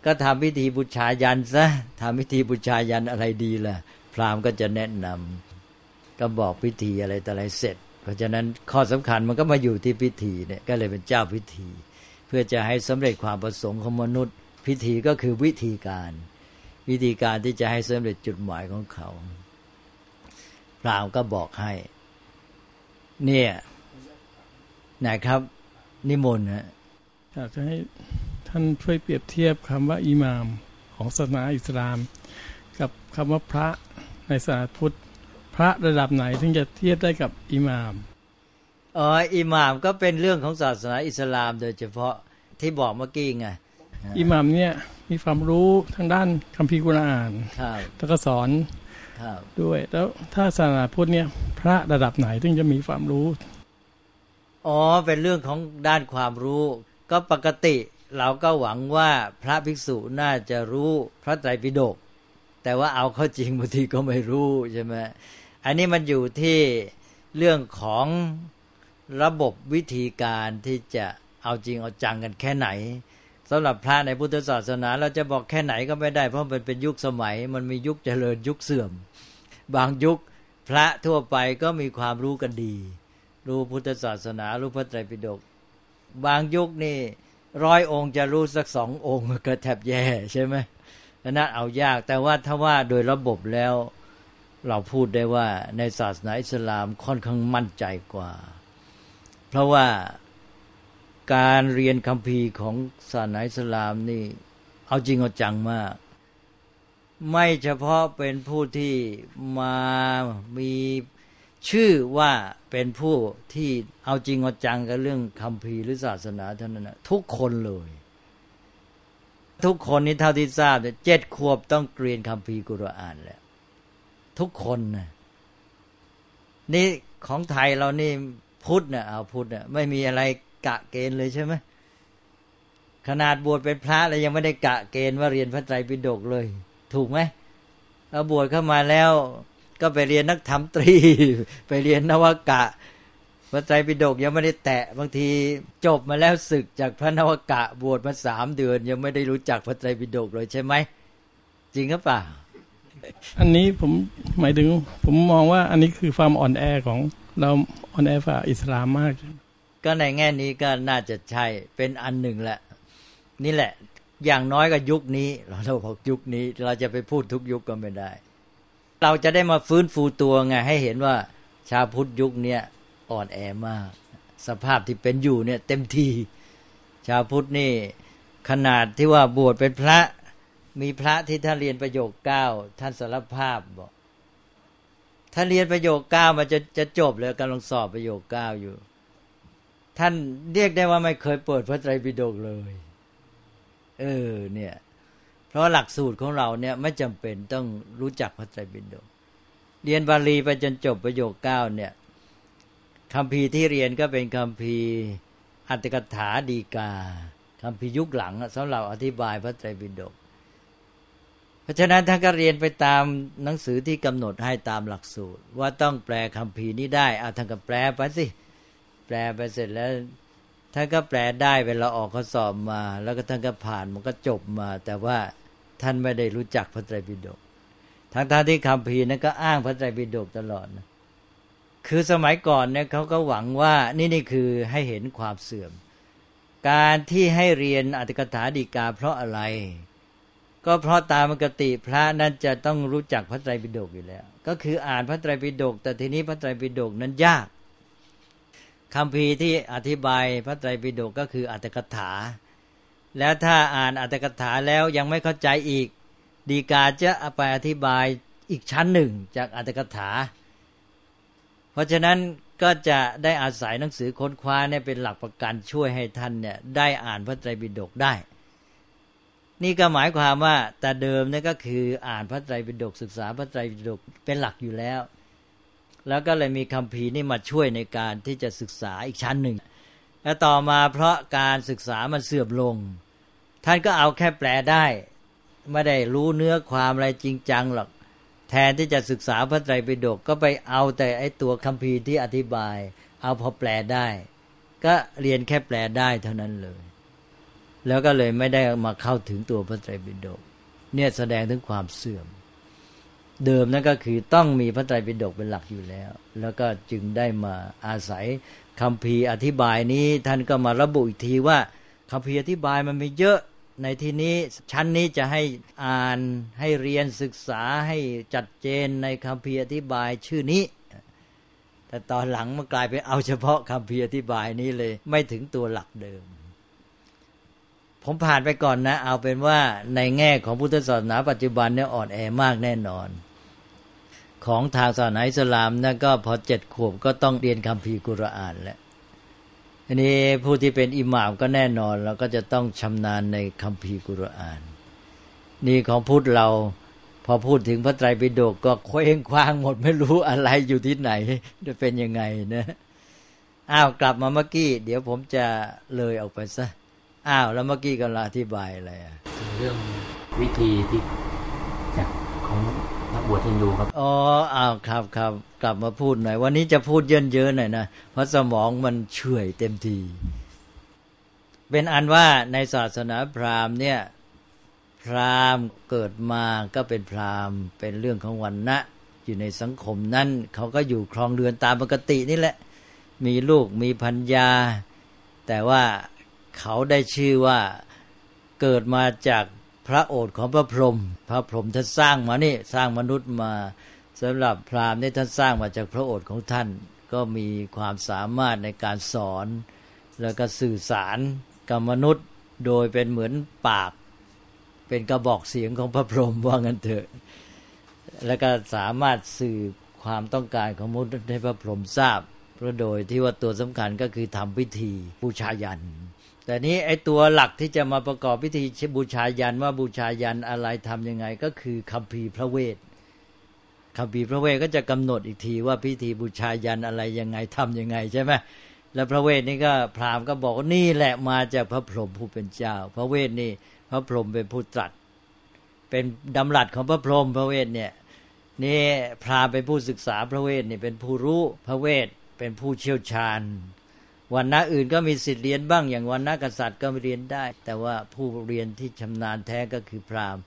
[SPEAKER 2] ก็ทำพิธีบูชายันซะทำพิธีบูชายันอะไรดีล่ะ พราหมณ์ก็จะแนะนำก็บอกพิธีอะไรแต่อะไรเสร็จ เพราะฉะนั้นข้อสำคัญมันก็มาอยู่ที่พิธีเนี่ยก็เลยเป็นเจ้าพิธี เพื่อจะให้สำเร็จความประสงค์ของมนุษย์ พิธีก็คือวิธีการ วิธีการที่จะให้สำเร็จจุดหมายของเขา พราหมณ์ก็บอกให้ เนี่ยไหนครับ นิมนต์ฮะ
[SPEAKER 4] อยากจะให้ท่านช่วยเปรียบเทียบคำว่าอิหมามของศาสนาอิสลาม กับคำว่าพระในศาสนาพุทธ พระระดับไหนถึงจะเทียบได้กับอิหมาม
[SPEAKER 2] อ๋ออิหม่ามก็เป็นเรื่องของศาสนาอิสลามโดยเฉพาะที่บอกเมื่อกี้ไง
[SPEAKER 4] อิหมามเนี่ยมีความรู้ทางด้านคัมภีร์กุรอาน
[SPEAKER 2] ครับ
[SPEAKER 4] แล้วก็สอน
[SPEAKER 2] ครับ
[SPEAKER 4] ด้วย แล้วถ้าศาสนาพุทธเนี่ย พระระดับไหนถึงจะมีความรู้
[SPEAKER 2] อ๋อเป็นเรื่องของด้านความรู้ ก็ปกติเราก็หวังว่าพระภิกษุน่าจะรู้พระไตรปิฎกแต่ว่าเอาเข้าจริงบางทีก็ไม่รู้ใช่ไหมอันนี้มันอยู่ที่เรื่องของระบบวิธีการที่จะเอาจริงเอาจังกันแค่ไหนสำหรับพระในพุทธศาสนา เราจะบอกแค่ไหนก็ไม่ได้ เพราะมันเป็นยุคสมัย มันมียุคเจริญยุคเสื่อม บางยุคพระทั่วไปก็มีความรู้กันดี รู้พุทธศาสนา รู้พระไตรปิฎกบางยุคนี่ร้อยองค์จะรู้สักสององค์ก็แทบแย่ใช่ไหมนนั้นเอายาก แต่ว่าถ้าว่าโดยระบบแล้วเราพูดได้ว่าในศาสนาอิสลามค่อนข้างมั่นใจกว่า เพราะว่าการเรียนคัมภีร์ของศาสนาอิสลามนี่ เอาจริงเอาจังมาก ไม่เฉพาะเป็นผู้ที่มามี ชื่อว่าเป็นผู้ที่เอาจริงเอาจังกับเรื่องคัมภีหรือศาสนาเท่านั้นนะทุกคนเลย ทุกคนนี้เท่าที่ทราบเนี่ยเจ็ดขวบต้องเรียนคัมภีกุรอานแล้วทุกคนนะนี่ของไทยเรานี่พุทธนะเอาพุทธนะไม่มีอะไรกะเกณฑ์เลยใช่ไหมขนาดบวชเป็นพระแล้วยังไม่ได้กะเกณฑ์ว่าเรียนพระไตรปิฎกเลย ถูกไหมเอาบวชเข้ามาแล้ว ก็ไปเรียนนักธรรมตรี ไปเรียนนวกะพระไตรปิฎกยังไม่ได้แตะบางทีจบมาแล้วศึกจากพระนวกะบวชมาสามเดือน ยังไม่ได้รู้จักพระไตรปิฎกเลยใช่ไหมจริงหรือเปล่า
[SPEAKER 4] อันนี้ผมหมายถึง ผมมองว่าอันนี้คือความอ่อนแอของเราอ่อนแอฝ่าอิสลามมาก
[SPEAKER 2] ก็ในแง่นี้ก็น่าจะใช่เป็นอันหนึ่งแหละ นี่แหละ อย่างน้อยก็ยุคนี้ เราเราบอกยุคนี้ เราจะไปพูดทุกยุคก็ไม่ได้ เราจะได้มาฟื้นฟูตัวไงให้เห็นว่าชาวพุทธยุคเนี้ยอ่อนแอมาก สภาพที่เป็นอยู่เนี่ยเต็มทีชาวพุทธนี่ขนาดที่ว่าบวชเป็นพระ มีพระที่ท่านเรียนประโยคเก้าท่านสารภาพบอกถ้านเรียนประโยคเก้ามันจะจะจบเลยกำลังสอบประโยคเก้าอยู่ ท่านเรียกได้ว่าไม่เคยเปิดพระไตรปิฎกเลย เออ เนี่ย ราะหลักสูตรของเราเนี่ยไม่จำเป็นต้องรู้จักพระไตรปิฎกเรียนบาลีไปจนจบประโยคเก้าเนี่ยคำพีที่เรียนก็เป็นคำพีอัตถกถาดีกาคำพียุคหลังสำหรับอธิบายพระไตรปิฎกเพราะฉะนั้นท่านก็เรียนไปตามหนังสือที่กำหนดให้ตามหลักสูตร ว่าต้องแปลคำพีนี้ได้เอาท่านก็แปลไปสิแปลไปเสร็จแล้วท่านก็แปลได้เวลาออกข้อสอบมา แล้วก็ท่านก็ผ่านมันก็จบมา แต่ว่า ท่านไม่ได้รู้จักพระไตรปิฎกทั้งทที่คำพีนั้นก็อ้างพระไตรปิฎกตลอดนะคือสมัยก่อนเนี่ยเขาก็หวังว่านี่นี่คือให้เห็นความเสื่อม การที่ให้เรียนอัตถกถาดีกา เพราะอะไร ก็เพราะตามปกติพระนั้นจะต้องรู้จักพระไตรปิฎกอยู่แล้ว ก็คืออ่านพระไตรปิฎกแต่ทีนี้พระไตรปิฎกนั้นยากคำพีที่อธิบายพระไตรปิฎกก็คืออัตถกถา แล้วถ้าอ่านอัตถกถาแล้วยังไม่เข้าใจอีก ดีกาจะไปอธิบายอีกชั้นหนึ่งจากอัตถกถา เพราะฉะนั้นก็จะได้อาศัยหนังสือค้นคว้าเนี่ยเป็นหลักประกันช่วยให้ท่านเนี่ยได้อ่านพระไตรปิฎกได้ นี่ก็หมายความว่าแต่เดิมเนี่ยก็คืออ่านพระไตรปิฎกศึกษาพระไตรปิฎกเป็นหลักอยู่แล้ว แล้วก็เลยมีคำพีนี่มาช่วยในการที่จะศึกษาอีกชั้นหนึ่ง แล้วต่อมาเพราะการศึกษามันเสื่อมลง ท่านก็เอาแค่แปลได้ ไม่ได้รู้เนื้อความอะไรจริงจังหรอก แทนที่จะศึกษาพระไตรปิฎกก็ไปเอาแต่ไอตัวคัมภีร์ที่อธิบาย เอาพอแปลได้ ก็เรียนแค่แปลได้เท่านั้นเลย แล้วก็เลยไม่ได้มาเข้าถึงตัวพระไตรปิฎกเนี่ยแสดงถึงความเสื่อม เดิมนั่นก็คือต้องมีพระไตรปิฎกเป็นหลักอยู่แล้ว แล้วก็จึงได้มาอาศัยคำพีอธิบายนี้ท่านก็มาระบุอีกทีว่าคำพีอธิบายมันมีเยอะ ในที่นี้ชั้นนี้จะให้อ่านให้เรียนศึกษาให้จัดเจนในคำพีอธิบายชื่อนี้ แต่ตอนหลังมันกลายเป็นเอาเฉพาะคำพีอธิบายนี้เลย ไม่ถึงตัวหลักเดิม ผมผ่านไปก่อนนะ เอาเป็นว่าในแง่ของพุทธศาสนาปัจจุบันเนี่ยอ่อนแอมากแน่นอน ของทางศาสนาอิสลามนะก็พอเจ็ดขวบก็ต้องเรียนคำพีกุรอานแล้ว อันนี้ผู้ที่เป็นอิหม่ามก็แน่นอนเราก็จะต้องชำนาญในคัมภีร์กุรอาน นี่ของพุทธเราพอพูดถึงพระไตรปิฎกก็เคว้งคว้างหมดไม่รู้อะไรอยู่ที่ไหน จะเป็นยังไงนะอ้าวกลับมาเมื่อกี้ เดี๋ยวผมจะเลยออกไปซะอ้าวแล้วเมื่อกี้กำลังอธิบายอะไรอะ
[SPEAKER 3] เรื่องวิธีที่จาก บวชฮินดูครับ
[SPEAKER 2] อ๋ออ้าวครับครับกลับมาพูดหน่อย วันนี้จะพูดเยินเยอะหน่อยนะ เพราะสมองมันเฉื่อยเต็มที เป็นอันว่าในศาสนาพราหมณ์เนี่ย พราหมณ์เกิดมาก็เป็นพราหมณ์ เป็นเรื่องของวันนะอยู่ในสังคมนั้นเขาก็อยู่ครองเรือนตามปกตินี่แหละ มีลูกมีพัญญา แต่ว่าเขาได้ชื่อว่าเกิดมาจาก พระโอษฐ์ของพระพรหมพระพรหมท่านสร้างมานี่สร้างมนุษย์มาสำหรับพราหมณ์นี่ท่านสร้างมาจากพระโอษฐ์ของท่าน ก็มีความสามารถในการสอน แล้วก็สื่อสารกับมนุษย์โดยเป็นเหมือนปาก เป็นกระบอกเสียงของพระพรหมว่างั้นเถอะ แล้วก็สามารถสื่อความต้องการของมนุษย์ให้พระพรหมทราบเพราะโดยที่ว่าตัวสำคัญก็คือทำพิธีบูชายัน แต่นี้ไอ้ตัวหลักที่จะมาประกอบพิธีบูชายันว่าบูชายันอะไรทํำยังไง ก็คือคำพีพระเวทคำพีพระเวทก็จะกำหนดอีกทีว่าพิธีบูชายันอะไรยังไงทํำยังไงใช่ไหมแล้วพระเวทนี่ก็พราหมณ์ก็บอกว่านี่แหละมาจากพระพรหมผู้เป็นเจ้า พระเวทนี่พระพรหมเป็นผู้ตรัส เป็นดำรัสของพระพรหมพระเวทเนี่ยนี่พราหมณ์เป็นผู้ศึกษาพระเวทนี่เป็นผู้รู้พระเวทเป็นผู้เชี่ยวชาญ วันนะอื่นก็มีสิทธิ์เรียนบ้าง อย่างวันนะกษัตริย์ก็เรียนได้ แต่ว่าผู้เรียนที่ชำนาญแท้ก็คือพราหมณ์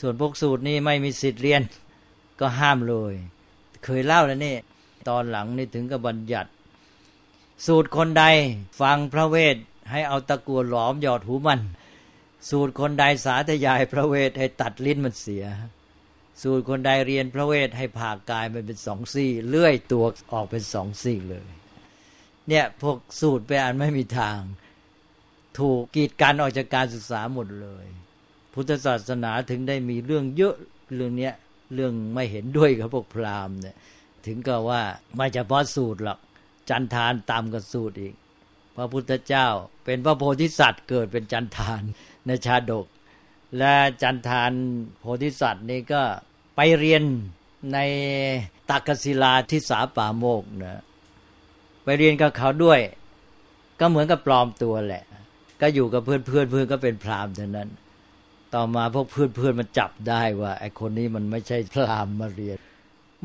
[SPEAKER 2] ส่วนพวกสูตรนี่ไม่มีสิทธิ์เรียนก็ห้ามเลย เคยเล่าแล้วนี่ตอนหลังนี่ถึงกับบัญญัติ สูตรคนใดฟังพระเวทให้เอาตะกัวหลอมหยอดหูมัน สูตรคนใดสาธยายพระเวทให้ตัดลิ้นมันเสีย สูตรคนใดเรียนพระเวทให้ผ่ากายมันเป็นสองซี่ เลื่อยตัวออกเป็นสองซี่เลย เนี่ยพวกสูตรไปอ่านไม่มีทาง ถูกกีดกันออกจากการศึกษาหมดเลย พุทธศาสนาถึงได้มีเรื่องเยอะเรื่องเนี้ยเรื่องไม่เห็นด้วยกับพวกพราหมณ์เนี่ยถึงก็ว่าไม่เฉพาะสูตรหรอกจันทานตามกับสูตรอีก พระพุทธเจ้าเป็นพระโพธิสัตว์เกิดเป็นจันทานในชาดก และจันทานโพธิสัตว์นี่ก็ไปเรียนในตักศิลาที่สาป่าโมกนะ ไปเรียนกับเขาด้วย ก็เหมือนกับปลอมตัวแหละ ก็อยู่กับเพื่อนเพื่อนเพื่อนก็เป็นพรามเท่านั้น ต่อมาพวกเพื่อนเพื่อนมันจับได้ว่าไอคนนี้มันไม่ใช่พรามมาเรียน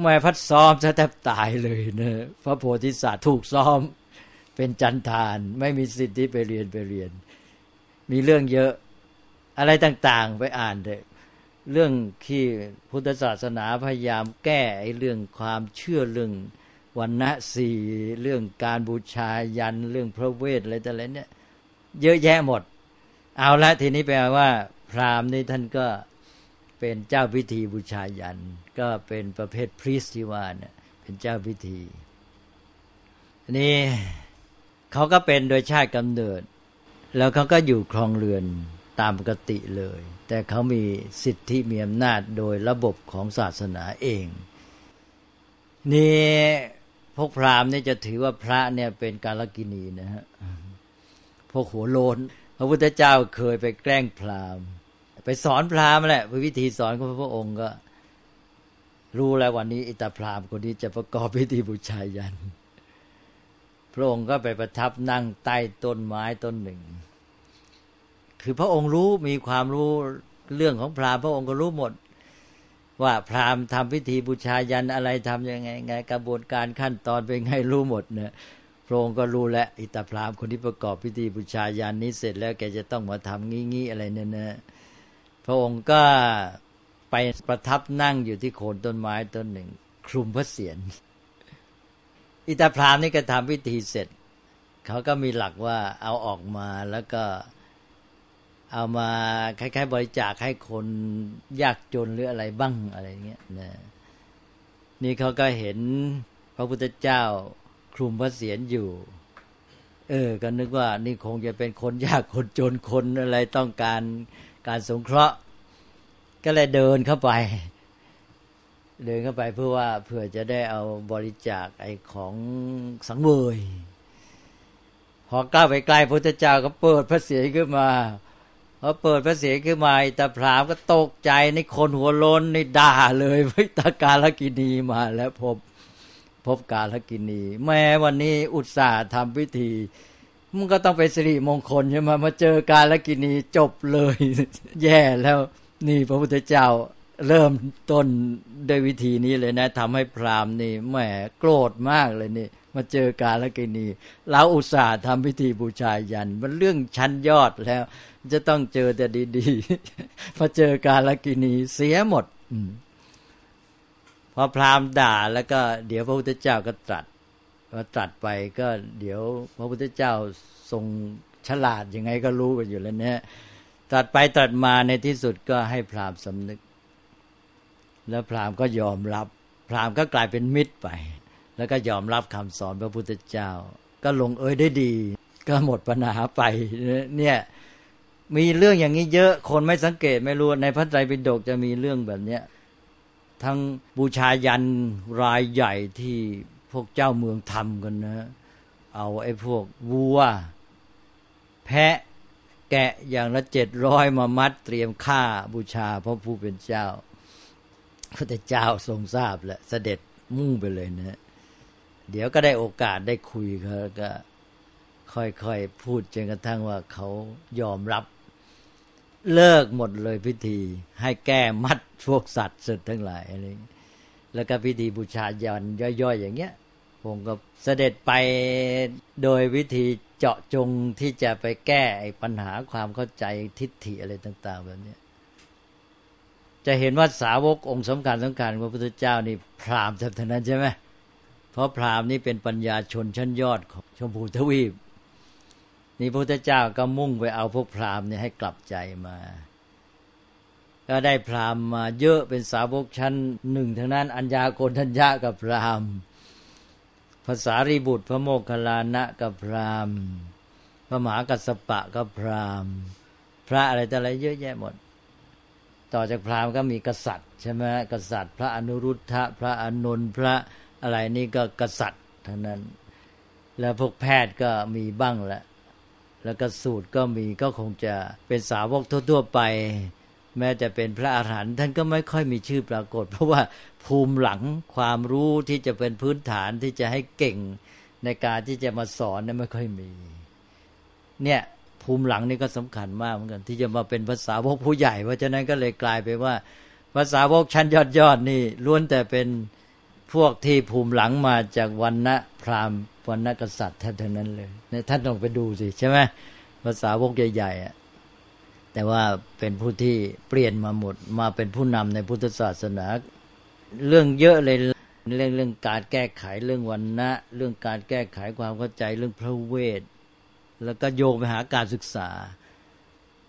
[SPEAKER 2] แม่พัดซ้อมจะแทบตายเลยเนะพระโพธิสัตว์ถูกซ้อม เป็นจันทาน ไม่มีสิทธิไปเรียนไปเรียน มีเรื่องเยอะอะไรต่างๆ ไปอ่านเถอะเรื่องที่พุทธศาสนาพยายามแก้ไอ้เรื่องความเชื่อเรื่อง วันณะสี่เรื่องการบูชายันเรื่องพระเวทอะไรแต่อะไรเนี่ย เยอะแยะหมด เอาละทีนี้แปลว่า พราหมณ์นี่ท่านก็เป็นเจ้าพิธีบูชายัน ก็เป็นประเภทพรีสที่ว่าเนี่ยเป็นเจ้าพิธีนี่เขาก็เป็นโดยชาติกำเนิด แล้วเขาก็อยู่ครองเรือนตามปกติเลย แต่เขามีสิทธิมีอำนาจโดยระบบของศาสนาเอง นี่ พวกพราหมณ์เนี่ยจะถือว่าพระเนี่ยเป็นกาลกินีนะฮะพวกหัวโลนพระพุทธเจ้าเคยไปแกล้งพราหมณ์ ไปสอนพราหมณ์แหละวิธีสอนของพระองค์ก็ รู้แล้ววันนี้อิตาพราหมณ์คนนี้จะประกอบพิธีบูชายัน พระองค์ก็ไปประทับนั่งใต้ต้นไม้ต้นหนึ่ง คือพระองค์รู้มีความรู้เรื่องของพราหมณ์พระองค์ก็รู้หมด ว่าพราหมณ์ทำพิธีบูชายันอะไรทำยังไงไง กระบวนการขั้นตอนเป็นไงรู้หมดเนี่ยพระองค์ก็รู้แล้วอิตาพราหมณ์คนที่ประกอบพิธีบูชายันนี้เสร็จแล้วแกจะต้องมาทำงี้งี้อะไรเนี่ยนะพระองค์ก็ไปประทับนั่งอยู่ที่โคนต้นไม้ต้นหนึ่ง คลุมพระเศียรอิตาพราหมณ์นี่ก็ทำพิธีเสร็จ เขาก็มีหลักว่าเอาออกมาแล้วก็ เอามาคล้ายๆ บริจาคให้คนยากจนหรืออะไรบ้างอะไรเงี้ยนะนี่เขาก็เห็นพระพุทธเจ้าคลุมพระเศียรอยู่ เออ ก็นึกว่านี่คงจะเป็นคนยากคนจนคนอะไรต้องการการสงเคราะห์ ก็เลยเดินเข้าไป เดินเข้าไปเพื่อว่าเพื่อจะได้เอาบริจาคไอ้ของสังเวยพอก้าวไปใกล้พระพุทธเจ้าก็เปิดพระเศียรขึ้นมา พอเปิดพระเสียงขึ้นมาตาพรามก็ตกใจในคนหัวล้นในด่าเลยวิตากาลกินีมาแล้วพบพบกาลกินี แม้วันนี้อุตส่าห์ทำพิธีมันก็ต้องไปสิริมงคลใช่ไหมมาเจอกาลกินีจบเลย แย่แล้ว นี่พระพุทธเจ้าเริ่มต้นด้วยวิธีนี้เลยนะทำให้พราหมณ์นี่แหมโกรธมากเลยนี่ มาเจอกาลกินีเราอุตส่าห์ทำพิธีบูชายัน มันเรื่องชั้นยอดแล้ว จะต้องเจอแต่ดีๆพอเจอกาลกินีเสียหมดอพอพราหมณ์ด่าแล้วก็เดี๋ยวพระพุทธเจ้าก็ตรัสพอตรัสไปก็เดี๋ยวพระพุทธเจ้าทรงฉลาดยังไงก็รู้กันอยู่แล้วเนี่ยตรัสไปตรัสมาในที่สุดก็ให้พราหมณ์สำนึก แล้วพราหมณ์ก็ยอมรับ พราหมณ์ก็กลายเป็นมิตรไป แล้วก็ยอมรับคำสอนพระพุทธเจ้า ก็ลงเอยได้ดี ก็หมดปัญหาไปเนี่ย มีเรื่องอย่างนี้เยอะคนไม่สังเกตไม่รู้ในพระไตรปิฎกจะมีเรื่องแบบเนี้ยทั้งบูชายันรายใหญ่ที่พวกเจ้าเมืองทำกันนะ เอาไอ้พวกวัว แพะแกะอย่างละเจ็ดร้อยมามัดเตรียมฆ่าบูชาพระผู้เป็นเจ้าพระเจ้าทรงทราบแหละ เสด็จมุ่งไปเลยนะ เดี๋ยวก็ได้โอกาสได้คุยเขาก็ค่อยๆพูดจนกระทั่งว่าเขายอมรับ เลิกหมดเลยพิธี ให้แก้มัดพวกสัตว์สุดทั้งหลายอะไรแล้วก็พิธีบูชายันย่อยๆ อย่างเงี้ยผมก็เสด็จไปโดยวิธีเจาะจงที่จะไปแก้ปัญหาความเข้าใจทิฏฐิอะไรต่าง ๆ แบบนี้จะเห็นว่าสาวกองค์สำคัญสำคัญพระพุทธเจ้านี่พรามทั้งนั้นใช่ไหมเพราะพรามนี่เป็นปัญญาชนชั้นยอดของชมพูทวีป นี่พระพุทธเจ้าก็มุ่งไปเอาพวกพราหมณ์เนี่ยให้กลับใจมา ก็ได้พราหมณ์มาเยอะเป็นสาวกชั้นหนึ่งทั้งนั้นอัญญาโกณทัญญากับพราหมณ์ภาษารีบุตรพระโมคคัลลานะกับพราหมณ์พระมหากัสปะกับพราหมณ์ พระอะไรแต่อะไรเยอะแยะหมด ต่อจากพราหมณ์ก็มีกษัตริย์ใช่ไหมกษัตริย์ พระอนุรุทธะพระอนุนพระอะไรนี่ก็กษัตริย์ทั้งนั้น แล้วพวกแพทย์ก็มีบ้างแหละ แล้วก็สูตรก็มีก็คงจะเป็นสาวกทั่ว ๆ ไป แม้จะเป็นพระอาหารหันต์ท่านก็ไม่ค่อยมีชื่อปรากฏ เพราะว่าภูมิหลังความรู้ที่จะเป็นพื้นฐานที่จะให้เก่งในการที่จะมาสอนนั้นไม่ค่อยมี เนี่ยภูมิหลังนี่ก็สำคัญมากเหมือนกัน ที่จะมาเป็นภาษาวกผู้ใหญ่ เพราะฉะนั้นก็เลยกลายไปว่า ภาษาวกชั้นยอดยอดนี่ล้วนแต่เป็นพวกที่ภูมิหลังมาจากวันณะพราหมณ์ วันนักษัตริย์แทบทั้งนั้นเลยเนี่ยท่านต้องไปดูสิใช่ไหมภาษาวกใหญ่ๆอะแต่ว่าเป็นผู้ที่เปลี่ยนมาหมดมาเป็นผู้นำในพุทธศาสนา เรื่องเยอะเลยเรื่องเรื่องการแก้ไขเรื่องวันนะเรื่องการแก้ไขความเข้าใจเรื่องพระเวท แล้วก็โยงไปหาการศึกษา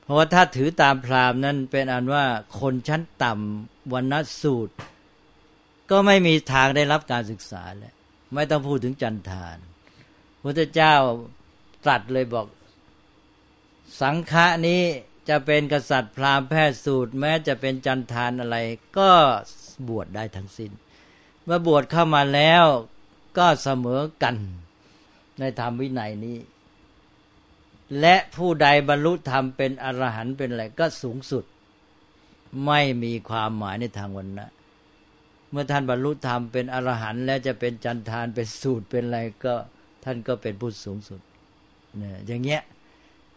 [SPEAKER 2] เพราะว่าถ้าถือตามพราหมณ์นั้นเป็นอันว่าคนชั้นต่ำวันนสูตร ก็ไม่มีทางได้รับการศึกษาแล้วไม่ต้องพูดถึงจันทาน พระเจ้าตรัสเลยบอก สังฆะนี้จะเป็นกษัตริย์พราหมณ์แพทย์สูตร แม้จะเป็นจันทานอะไร ก็บวชได้ทั้งสิน้น เมื่อบวชเข้ามาแล้วก็เสมอกันในธรรมวินัยนี้ และผู้ใดบรรลุธรรมเป็นอรหันต์เป็นอะไรก็สูงสุด ไม่มีความหมายในทางวันนะเมื่อท่านบรรลุธรรมเป็นอรหันต์แล้วจะเป็นจันทานเป็นสูตรเป็นอะไรก็ ท่านก็เป็นผู้สูงสุดเนี่ยอย่างเงี้ย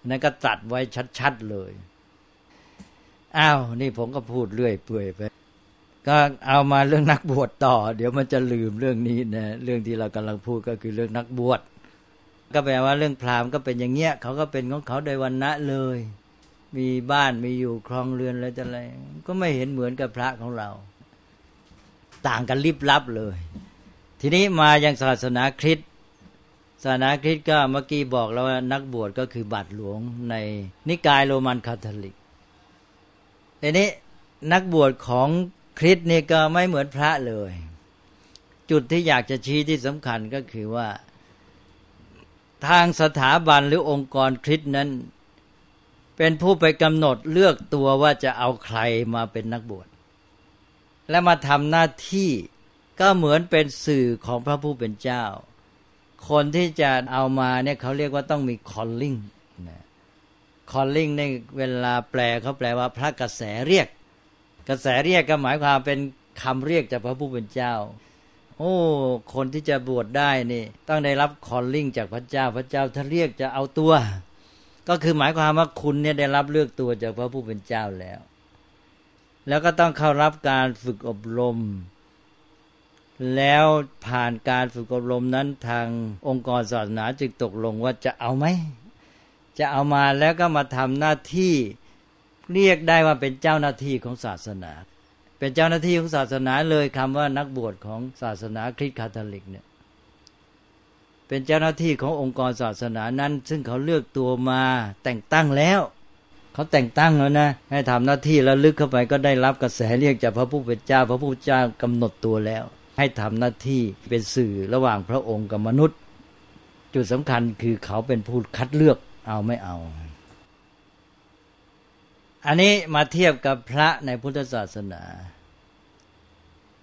[SPEAKER 2] นั่นก็ตัดไว้ชัดๆเลย อ้าว นี่ผมก็พูดเรื่อยเปื่อยไป ก็เอามาเรื่องนักบวชต่อ เดี๋ยวมันจะลืมเรื่องนี้นะ เรื่องที่เรากำลังพูดก็คือเรื่องนักบวช ก็แปลว่าเรื่องพราหมณ์ก็เป็นอย่างเงี้ย เขาก็เป็นของเขาโดยวันณะเลย มีบ้านมีอยู่ครองเรือนอะไรจะอะไร ก็ไม่เห็นเหมือนกับพระของเรา ต่างกันลิบลับเลย ทีนี้มายังศาสนาคริสต์ ศาสนาคริสต์ก็เมื่อกี้บอกแล้วว่านักบวชก็คือบาทหลวงในนิกายโรมันคาทอลิกทีนี้นักบวชของคริสต์นี่ก็ไม่เหมือนพระเลย จุดที่อยากจะชี้ที่สำคัญก็คือว่า ทางสถาบันหรือองค์กรคริสต์นั้น เป็นผู้ไปกำหนดเลือกตัวว่าจะเอาใครมาเป็นนักบวชและมาทำหน้าที่ก็เหมือนเป็นสื่อของพระผู้เป็นเจ้า คนที่จะเอามาเนี่ยเขาเรียกว่าต้องมีคอลลิ่งนะคอลลิ่งในเวลาแปลเขาแปลว่าพระกระแสเรียก กระแสเรียกก็หมายความเป็นคำเรียกจากพระผู้เป็นเจ้า โอ้ คนที่จะบวชได้นี่ ต้องได้รับคอลลิ่งจากพระเจ้า พระเจ้าถ้าเรียกจะเอาตัว ก็คือหมายความว่าคุณเนี่ยได้รับเลือกตัวจากพระผู้เป็นเจ้าแล้ว แล้วก็ต้องเข้ารับการฝึกอบรม แล้วผ่านการฝึกอบรมนั้นทางองค์กรศาสนาจึงตกลงว่าจะเอาไหม จะเอามาแล้วก็มาทำหน้าที่เรียกได้ว่าเป็นเจ้าหน้าที่ของศาสนา เป็นเจ้าหน้าที่ของศาสนาเลยคำว่านักบวชของศาสนาคริสต์คาทอลิกเนี่ยเป็นเจ้าหน้าที่ขององค์กรศาสนานั้น ซึ่งเขาเลือกตัวมาแต่งตั้งแล้วเขาแต่งตั้งแล้วนะให้ทำหน้าที่แล้วลึกเข้าไปก็ได้รับกระแสเรียกจากพระผู้เป็นเจ้า พระผู้เป็นเจ้ากำหนดตัวแล้ว ให้ทำหน้าที่เป็นสื่อระหว่างพระองค์กับมนุษย์ จุดสำคัญคือเขาเป็นผู้คัดเลือกเอาไม่เอา อันนี้มาเทียบกับพระในพุทธศาสนา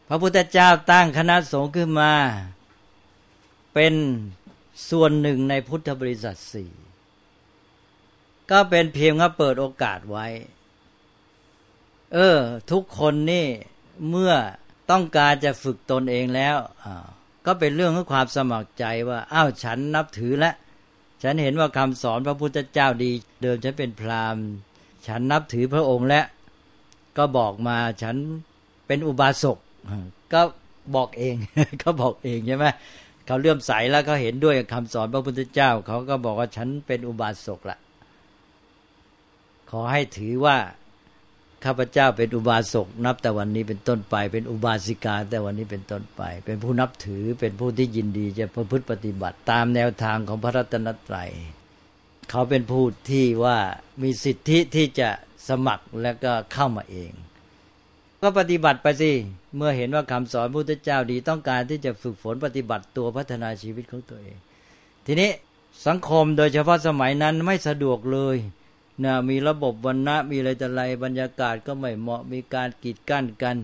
[SPEAKER 2] พระพุทธเจ้าตั้งคณะสงฆ์ขึ้นมา เป็นส่วนหนึ่งในพุทธบริษัทสี่ก็เป็นเพียงว่าเปิดโอกาสไว้ เออ ทุกคนนี่เมื่อ ต้องการจะฝึกตนเองแล้วก็เป็นเรื่องของความสมัครใจว่าอ้าวฉันนับถือแล้วฉันเห็นว่าคำสอนพระพุทธเจ้าดี เดิมฉันเป็นพราหมณ์ ฉันนับถือพระองค์และก็บอกมาฉันเป็นอุบาสกก็บอกเองเขาบอกเองใช่ไหมเขาเลื่อมใสแล้วเขาเห็นด้วยคำสอนพระพุทธเจ้า เขาก็บอกว่าฉันเป็นอุบาสกละขอให้ถือว่า ข้าพเจ้าเป็นอุบาสกนับแต่วันนี้เป็นต้นไป เป็นอุบาสิกาแต่วันนี้เป็นต้นไป เป็นผู้นับถือเป็นผู้ที่ยินดีจะประพฤติปฏิบัติ ตามแนวทางของพระรัตนตรัยเขาเป็นผู้ที่ว่ามีสิทธิที่จะสมัครแล้วก็เข้ามาเอง ก็ปฏิบัติไปสิเมื่อเห็นว่าคำสอนพุทธเจ้าดีต้องการที่จะฝึกฝนปฏิบัติตัวพัฒนาชีวิตของตัวเอง ทีนี้สังคมโดยเฉพาะสมัยนั้นไม่สะดวกเลย นะมีระบบวันณะมีอะไรแต่ไรบรรยากาศก็ไม่เหมาะมีการกีดกั้นกัน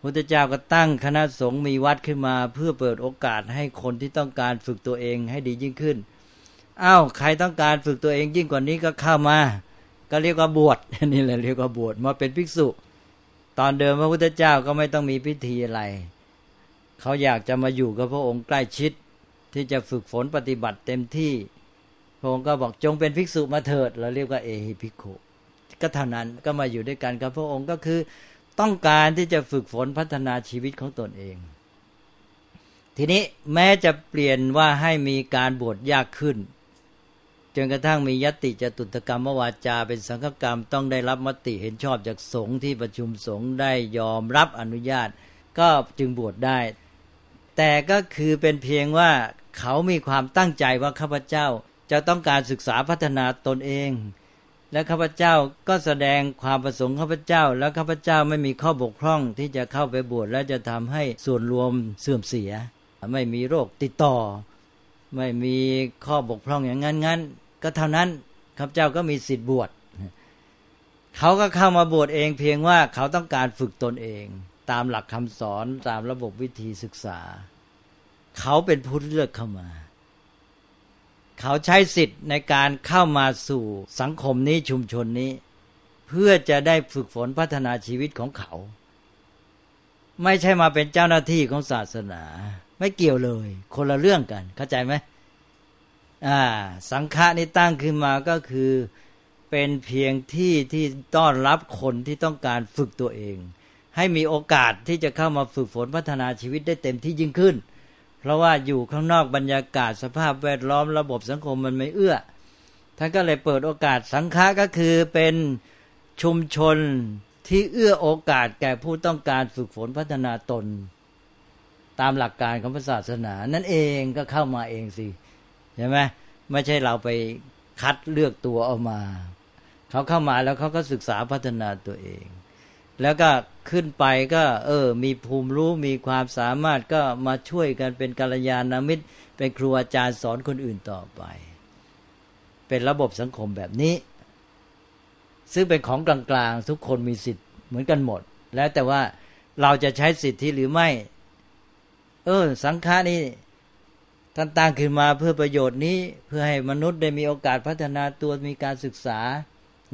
[SPEAKER 2] พุทธเจ้าก็ตั้งคณะสงฆ์มีวัดขึ้นมา เพื่อเปิดโอกาสให้คนที่ต้องการฝึกตัวเองให้ดียิ่งขึ้นอ้าวใครต้องการฝึกตัวเองยิ่งกว่านี้ก็เข้ามา ก็เรียกว่าบวชนี่แหละเรียกว่าบวชมาเป็นภิกษุ ตอนเดิมพระพุทธเจ้าก็ไม่ต้องมีพิธีอะไร เขาอยากจะมาอยู่กับพระองค์ใกล้ชิด ที่จะฝึกฝนปฏิบัติเต็มที่ พระองค์ก็บอกจงเป็นภิกษุมาเถิด เราเรียกว่าเอหิภิกขุ ก็เท่านั้นก็มาอยู่ด้วยกันกับพระองค์ก็คือต้องการที่จะฝึกฝนพัฒนาชีวิตของตนเอง ทีนี้แม้จะเปลี่ยนว่าให้มีการบวชยากขึ้น จนกระทั่งมียติจตุตกรรมวาจาเป็นสังฆกรรมต้องได้รับมติเห็นชอบจากสงฆ์ที่ประชุมสงฆ์ได้ยอมรับอนุญาต ก็จึงบวชได้ แต่ก็คือเป็นเพียงว่าเขามีความตั้งใจว่าข้าพเจ้า จะต้องการศึกษาพัฒนาตนเอง และข้าพเจ้าก็แสดงความประสงค์ข้าพเจ้า แล้วข้าพเจ้าไม่มีข้อบกพร่องที่จะเข้าไปบวชและจะทำให้ส่วนรวมเสื่อมเสีย ไม่มีโรคติดต่อ ไม่มีข้อบกพร่องอย่างนั้นงั้นก็เท่านั้นข้าพเจ้าก็มีสิทธิ์บวชเขาก็เข้ามาบวชเองเพียงว่าเขาต้องการฝึกตนเอง ตามหลักคำสอนตามระบบวิธีศึกษา เขาเป็นผู้เลือกเข้ามา เขาใช้สิทธิ์ในการเข้ามาสู่สังคมนี้ชุมชนนี้ เพื่อจะได้ฝึกฝนพัฒนาชีวิตของเขา ไม่ใช่มาเป็นเจ้าหน้าที่ของศาสนา ไม่เกี่ยวเลย คนละเรื่องกัน เข้าใจไหมอ่า สังฆะนี่ตั้งขึ้นมาก็คือเป็นเพียงที่ที่ต้อนรับคนที่ต้องการฝึกตัวเอง ให้มีโอกาสที่จะเข้ามาฝึกฝนพัฒนาชีวิตได้เต็มที่ยิ่งขึ้น เพราะว่าอยู่ข้างนอกบรรยากาศสภาพแวดล้อมระบบสังคมมันไม่เอื้อ ท่านก็เลยเปิดโอกาสสังฆะก็คือเป็นชุมชนที่เอื้อโอกาสแก่ผู้ต้องการฝึกฝนพัฒนาตน ตามหลักการของศาสนา นั่นเองก็เข้ามาเองสิใช่ไหมไม่ใช่เราไปคัดเลือกตัวออกมา เขาเข้ามาแล้วเขาก็ศึกษาพัฒนาตัวเอง แล้วก็ ขึ้นไปก็ เออ มีภูมิรู้มีความสามารถก็มาช่วยกันเป็นกัลยาณมิตร เป็นครูอาจารย์สอนคนอื่นต่อไป เป็นระบบสังคมแบบนี้ ซึ่งเป็นของกลางๆ ทุกคนมีสิทธิ์เหมือนกันหมด แล้วแต่ว่าเราจะใช้สิทธิหรือไม่ เออ สังฆานี่ท่านตั้งขึ้นมาเพื่อประโยชน์นี้เพื่อให้มนุษย์ได้มีโอกาสพัฒนาตัวมีการศึกษา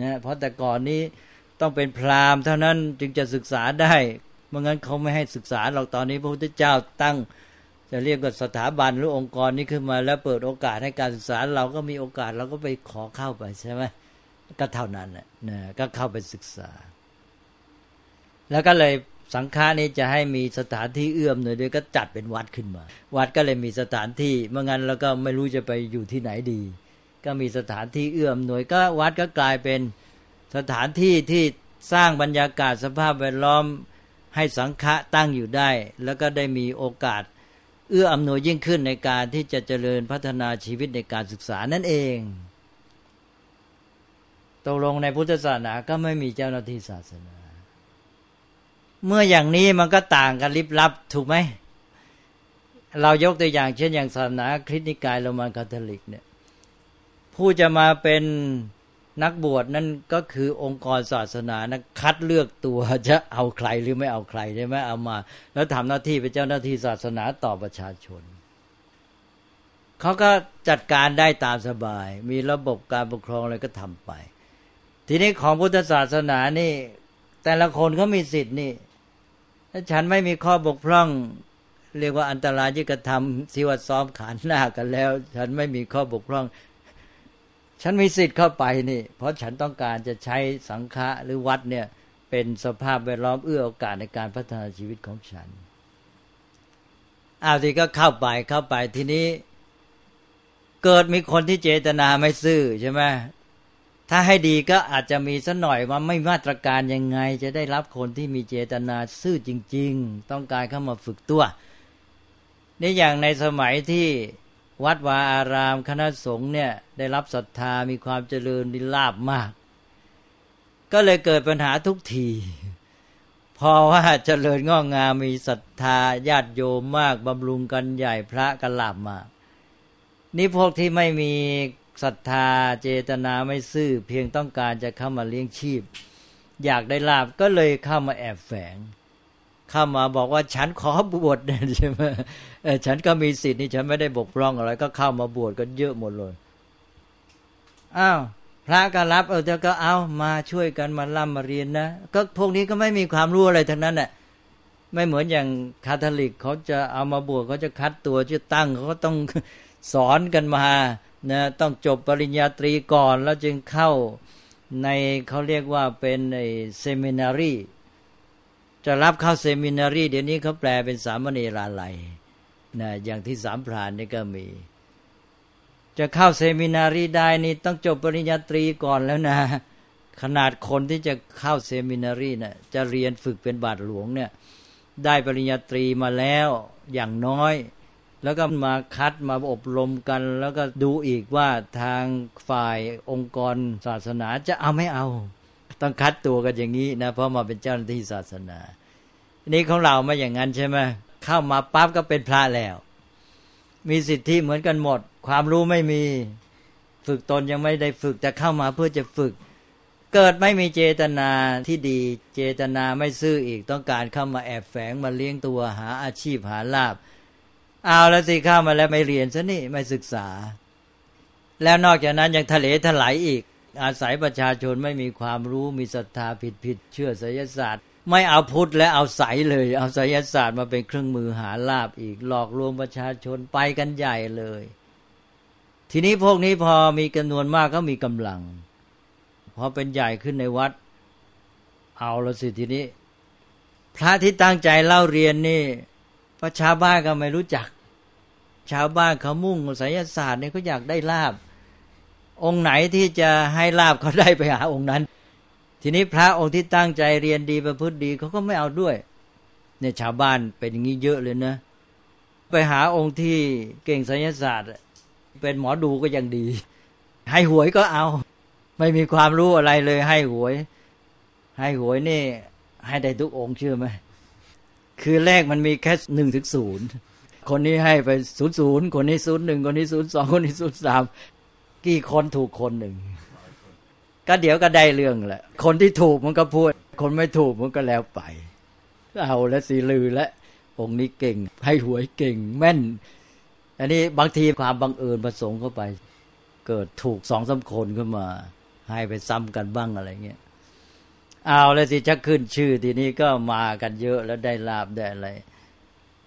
[SPEAKER 2] นะเพราะแต่ก่อนนี้ ต้องเป็นพราหมณ์เท่านั้นจึงจะศึกษาได้เมื่องั้นเขาไม่ให้ศึกษาเราตอนนี้พระพุทธเจ้าตั้ง จะเรียกว่าสถาบันหรือองค์กรนี้ขึ้นมา แล้วเปิดโอกาสให้การศึกษาเราก็มีโอกาสเราก็ไปขอเข้าไปใช่ไหมก็เท่านั้นแหละนะก็เข้าไปศึกษา แล้วก็เลยสังฆานี้จะให้มีสถานที่เอื้อมหน่อยด้วยก็จัดเป็นวัดขึ้นมา วัดก็เลยมีสถานที่เมื่องั้นเราก็ไม่รู้จะไปอยู่ที่ไหนดี ก็มีสถานที่เอื้อมหน่วยก็วัดก็กลายเป็น สถานที่ที่สร้างบรรยากาศสภาพแวดล้อมให้สังฆะตั้งอยู่ได้ แล้วก็ได้มีโอกาส เอื้ออำนวยยิ่งขึ้นในการที่จะเจริญพัฒนาชีวิตในการศึกษานั่นเองตกลงในพุทธศาสนาก็ไม่มีเจ้าหน้าที่ศาสนา เมื่ออย่างนี้มันก็ต่างกันลิบลับถูกไหมเรายกตัวอย่างเช่นอย่างศาสนาคริสต์นิกายโรมันคาทอลิกเนี่ยผู้จะมาเป็น นักบวชนั่นก็คือองค์กรศาสนานะคัดเลือกตัวจะเอาใครหรือไม่เอาใครใช่ไหมเอามา แล้วทำหน้าที่เป็นเจ้าหน้าที่ศาสนาต่อประชาชนเขาก็จัดการได้ตามสบาย มีระบบการปกครองอะไรก็ทำไป ทีนี้ของพุทธศาสนานี่ แต่ละคนเขามีสิทธิ์นี่ถ้าฉันไม่มีข้อบกพร่องเรียกว่าอันตรายที่กระทำสิวัดซ้อมขานหน้ากันแล้ว ฉันไม่มีข้อบกพร่อง ฉันมีสิทธิ์เข้าไปนี่ เพราะฉันต้องการจะใช้สังฆะหรือวัดเนี่ยเป็นสภาพแวดล้อมเอื้อโอกาสในการพัฒนาชีวิตของฉันอาทีก็เข้าไปเข้าไปทีนี้ เกิดมีคนที่เจตนาไม่ซื่อใช่ไหมถ้าให้ดีก็อาจจะมีสักหน่อยว่าไม่มาตรการยังไง จะได้รับคนที่มีเจตนาซื่อจริง ๆ ต้องการเข้ามาฝึกตัวนี่อย่างในสมัยที่ วัดวาอารามคณะสงฆ์เนี่ยได้รับศรัทธามีความเจริญดิลาบมาก ก็เลยเกิดปัญหาทุกทีพอว่าเจริญงอกงามมีศรัทธาญาติโยมมากบำรุงกันใหญ่พระกันลาบมากนี่พวกที่ไม่มีศรัทธาเจตนาไม่ซื่อ เพียงต้องการจะเข้ามาเลี้ยงชีพ อยากได้ลาบก็เลยเข้ามาแอบแฝง เข้ามาบอกว่าฉันขอบวชเนี่ยใช่ไหมฉันก็มีสิทธิ์นี่ฉันไม่ได้บกพร่องอะไร ก็เข้ามาบวชกันเยอะหมดเลยอ้าวพระก็รับเออเธอก็เอามาช่วยกันมาล่ำมาเรียนนะก็พวกนี้ก็ไม่มีความรู้อะไรทั้งนั้นแหละไม่เหมือนอย่างคาทอลิกเขาจะเอามาบวชเขาจะคัดตัวจะตั้งเขาก็ต้องสอนกันมานะต้องจบปริญญาตรีก่อนแล้วจึงเข้าในเขาเรียกว่าเป็นใน seminary จะรับเข้า seminary เดี๋ยวนี้เขาแปลเป็นสามเณราลัยนะอย่างที่สามพรานนี่ก็มี จะเข้า seminary ได้นี่ต้องจบปริญญาตรีก่อนแล้วนะ ขนาดคนที่จะเข้า seminary น่ะจะเรียนฝึกเป็นบาทหลวงเนี่ยได้ปริญญาตรีมาแล้วอย่างน้อย แล้วก็มาคัดมาอบรมกัน แล้วก็ดูอีกว่าทางฝ่ายองค์กรศาสนาจะเอาไม่เอา ต้องคัดตัวกันอย่างนี้นะเพราะมาเป็นเจ้าหน้าที่ศาสนานี้ของเราไม่อย่างนั้นใช่ไหมเข้ามาปั๊บก็เป็นพระแล้ว มีสิทธิเหมือนกันหมด ความรู้ไม่มีฝึกตนยังไม่ได้ฝึกจะเข้ามาเพื่อจะฝึก เกิดไม่มีเจตนาที่ดี เจตนาไม่ซื่ออีกต้องการเข้ามาแอบแฝงมาเลี้ยงตัวหาอาชีพหาลาบเอาแล้วสิเข้ามาแล้วไม่เรียนซะนี่ไม่ศึกษา แล้วนอกจากนั้นยังทะเลถลายอีก อาศัยประชาชนไม่มีความรู้มีศรัทธาผิดผิดเชื่อไสยศาสตร์ ไม่เอาพุทธและเอาใสเลย เอาไสยศาสตร์มาเป็นเครื่องมือหาลาบอีก หลอกลวงประชาชนไปกันใหญ่เลย ทีนี้พวกนี้พอมีจำนวนมากก็มีกำลังพอเป็นใหญ่ขึ้นในวัด เอาละสิทีนี้ พระที่ตั้งใจเล่าเรียนนี่ประชาบ้านก็ไม่รู้จัก ชาวบ้านเขามุ่งไสยศาสตร์เนี่ยเขาอยากได้ลาบ องค์ไหนที่จะให้ลาบเขาได้ไปหาองค์นั้น ทีนี้พระองค์ที่ตั้งใจเรียนดีประพฤติดีเขาก็ไม่เอาด้วย เนี่ยชาวบ้านเป็นอย่างนี้เยอะเลยนะ ไปหาองค์ที่เก่งไสยศาสตร์ เป็นหมอดูก็ยังดี ให้หวยก็เอา ไม่มีความรู้อะไรเลยให้หวย ให้หวยนี่ ให้ได้ทุกองค์เชื่อไหมคือเลขมันมีแค่หนึ่งถึงศูนย์คนนี้ให้ไปศูนย์ศูนย์คนนี้ศูนย์หนึ่งคนนี้ศูนย์สองคนนี้ศูนย์สาม กี่คนถูกคนหนึ่ง ก็เดี๋ยวก็ได้เรื่องแหละ คนที่ถูกมันก็พูด คนไม่ถูกมันก็แล้วไป เอาและสีลือและ องค์นี้เก่ง ให้หวยเก่งแม่น อันนี้บางทีความบังเอิญประสงค์เข้าไป เกิดถูกสองสาคนขึ้นมา ให้ไปซ้ำกันบ้างอะไรเงี้ยเอาแล้วสิจะขึ้นชื่อทีนี้ก็มากันเยอะแล้วได้ลาบได้อะไร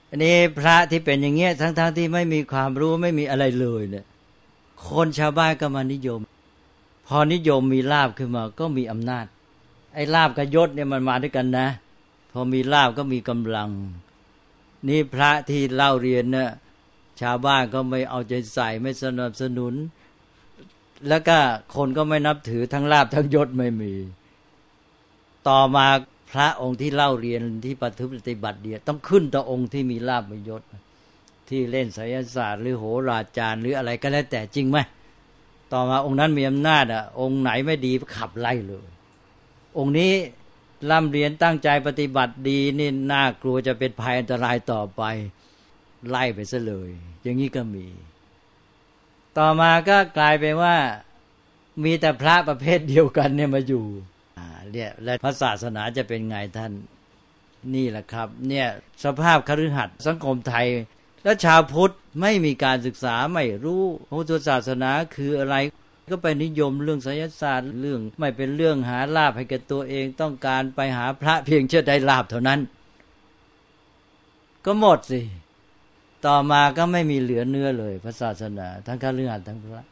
[SPEAKER 2] อันนี้พระที่เป็นอย่างเงี้ยทั้งๆทที่ไม่มีความรู้ไม่มีอะไรเลยเนี่ย คนชาวบ้านก็มานิยม พอนิยมมีลาบขึ้นมาก็มีอำนาจ ไอ้ลาบกับยศเนี่ยมันมาด้วยกันนะ พอมีลาบก็มีกำลัง นี่พระที่เล่าเรียนเนี่ยชาวบ้านก็ไม่เอาใจใส่ไม่สนับสนุน แล้วก็คนก็ไม่นับถือทั้งลาบทั้งยศไม่มี ต่อมาพระองค์ที่เล่าเรียนที่ปฏิบัติบัติเดียต้องขึ้นต่อองค์ที่มีลาบมียศ ที่เล่นไสยศาสตร์ หรือโหราจารย์หรืออะไรก็แล้วแต่จริงไหมต่อมาองค์นั้นมีอำนาจอะ องค์ไหนไม่ดีขับไล่เลย องค์นี้ร่ำเรียนตั้งใจปฏิบัติดีนี่น่ากลัวจะเป็นภัยอันตรายต่อไป ไล่ไปซะเลย อย่างนี้ก็มี ต่อมาก็กลายเป็นว่ามีแต่พระประเภทเดียวกันเนี่ยมาอยู่เนี่ยและพระศาสนาจะเป็นไงท่าน นี่แหละครับ เนี่ยสภาพคฤหัสถ์สังคมไทย และชาวพุทธไม่มีการศึกษาไม่รู้พระพุทธศาสนาคืออะไร ก็ไปนิยมเรื่องไสยศาสตร์เรื่องไม่เป็นเรื่องหาลาภให้แก่ตัวเองต้องการไปหาพระเพียงเชื่อได้ลาภเท่านั้น ก็หมดสิ ต่อมาก็ไม่มีเหลือเนื้อเลยพระศาสนา ทั้งคฤหัสถ์ทั้งพระ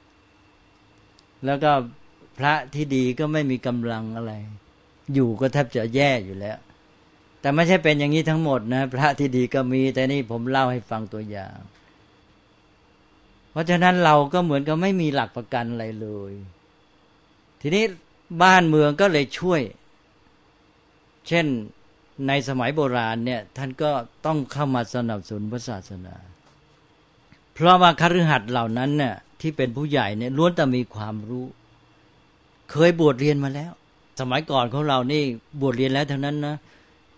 [SPEAKER 2] แล้วก็พระที่ดีก็ไม่มีกำลังอะไร อยู่ก็แทบจะแย่อยู่แล้ว แต่ไม่ใช่เป็นอย่างนี้ทั้งหมดนะพระที่ดีก็มี แต่นี่ผมเล่าให้ฟังตัวอย่าง เพราะฉะนั้นเราก็เหมือนกับไม่มีหลักประกันอะไรเลย ทีนี้บ้านเมืองก็เลยช่วย เช่นในสมัยโบราณเนี่ยท่านก็ต้องเข้ามาสนับสนุนพระศาสนา เพราะว่าคฤหัสถ์เหล่านั้นเนี่ยที่เป็นผู้ใหญ่เนี่ยล้วนแต่มีความรู้ เคยบวชเรียนมาแล้ว สมัยก่อนของเรานี่บวชเรียนแล้วทั้งนั้นนะ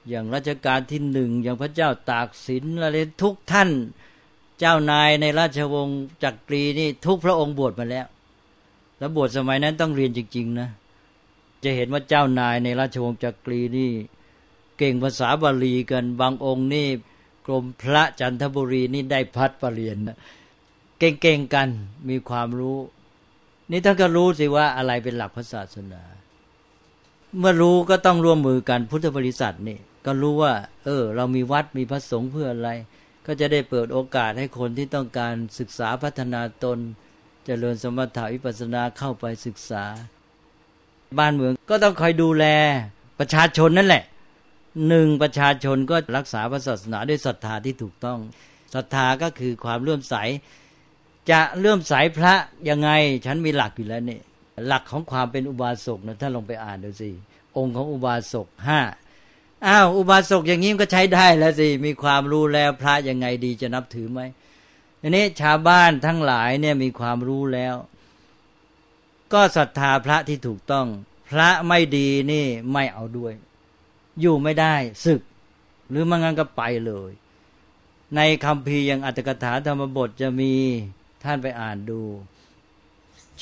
[SPEAKER 2] อย่างรัชกาลที่หนึ่งอย่างพระเจ้าตากสินอะไรทุกท่านเจ้านายในราชวงศ์จักรีนี่ทุกพระองค์บวชมาแล้ว แล้วบวชสมัยนั้นต้องเรียนจริง ๆ นะ จะเห็นว่าเจ้านายในราชวงศ์จักรีนี่ เก่งภาษาบาลีกันบางองค์นี่กรมพระจันทบุรีนี่ได้พัดปรริญญาเก่งๆกันมีความรู้ นี่ท่านก็รู้สิว่าอะไรเป็นหลักพระศาสนา เมื่อรู้ก็ต้องร่วมมือกันพุทธบริษัทนี่ ก็รู้ว่า เออ เรามีวัดมีพระสงฆ์เพื่ออะไร ก็จะได้เปิดโอกาสให้คนที่ต้องการศึกษาพัฒนาตนจเจริญสมถาวิปัสสนาเข้าไปศึกษา บ้านเมืองก็ต้องคอยดูแลประชาชนนั่นแหละหนึ่งประชาชนก็รักษาพระศาสนาด้วยศรัทธาที่ถูกต้องศรัทธาก็คือความเลื่อมใส จะเลื่อมใสพระยังไง ฉันมีหลักอยู่แล้วนี่หลักของความเป็นอุบาสกนะถ้าลองไปอ่านดูสิองค์ของอุบาสกห้า อ้าวอุบาสกอย่างนี้ก็ใช้ได้แล้วสิมีความรู้แล้วพระยังไงดีจะนับถือไหมอันนี้ชาวบ้านทั้งหลายเนี่ยมีความรู้แล้ว ก็ศรัทธาพระที่ถูกต้อง พระไม่ดีนี่ไม่เอาด้วย อยู่ไม่ได้ศึก หรือมังั้นก็ไปเลย ในคำพีอย่างอัตถกถาธรรมบทจะมีท่านไปอ่านดู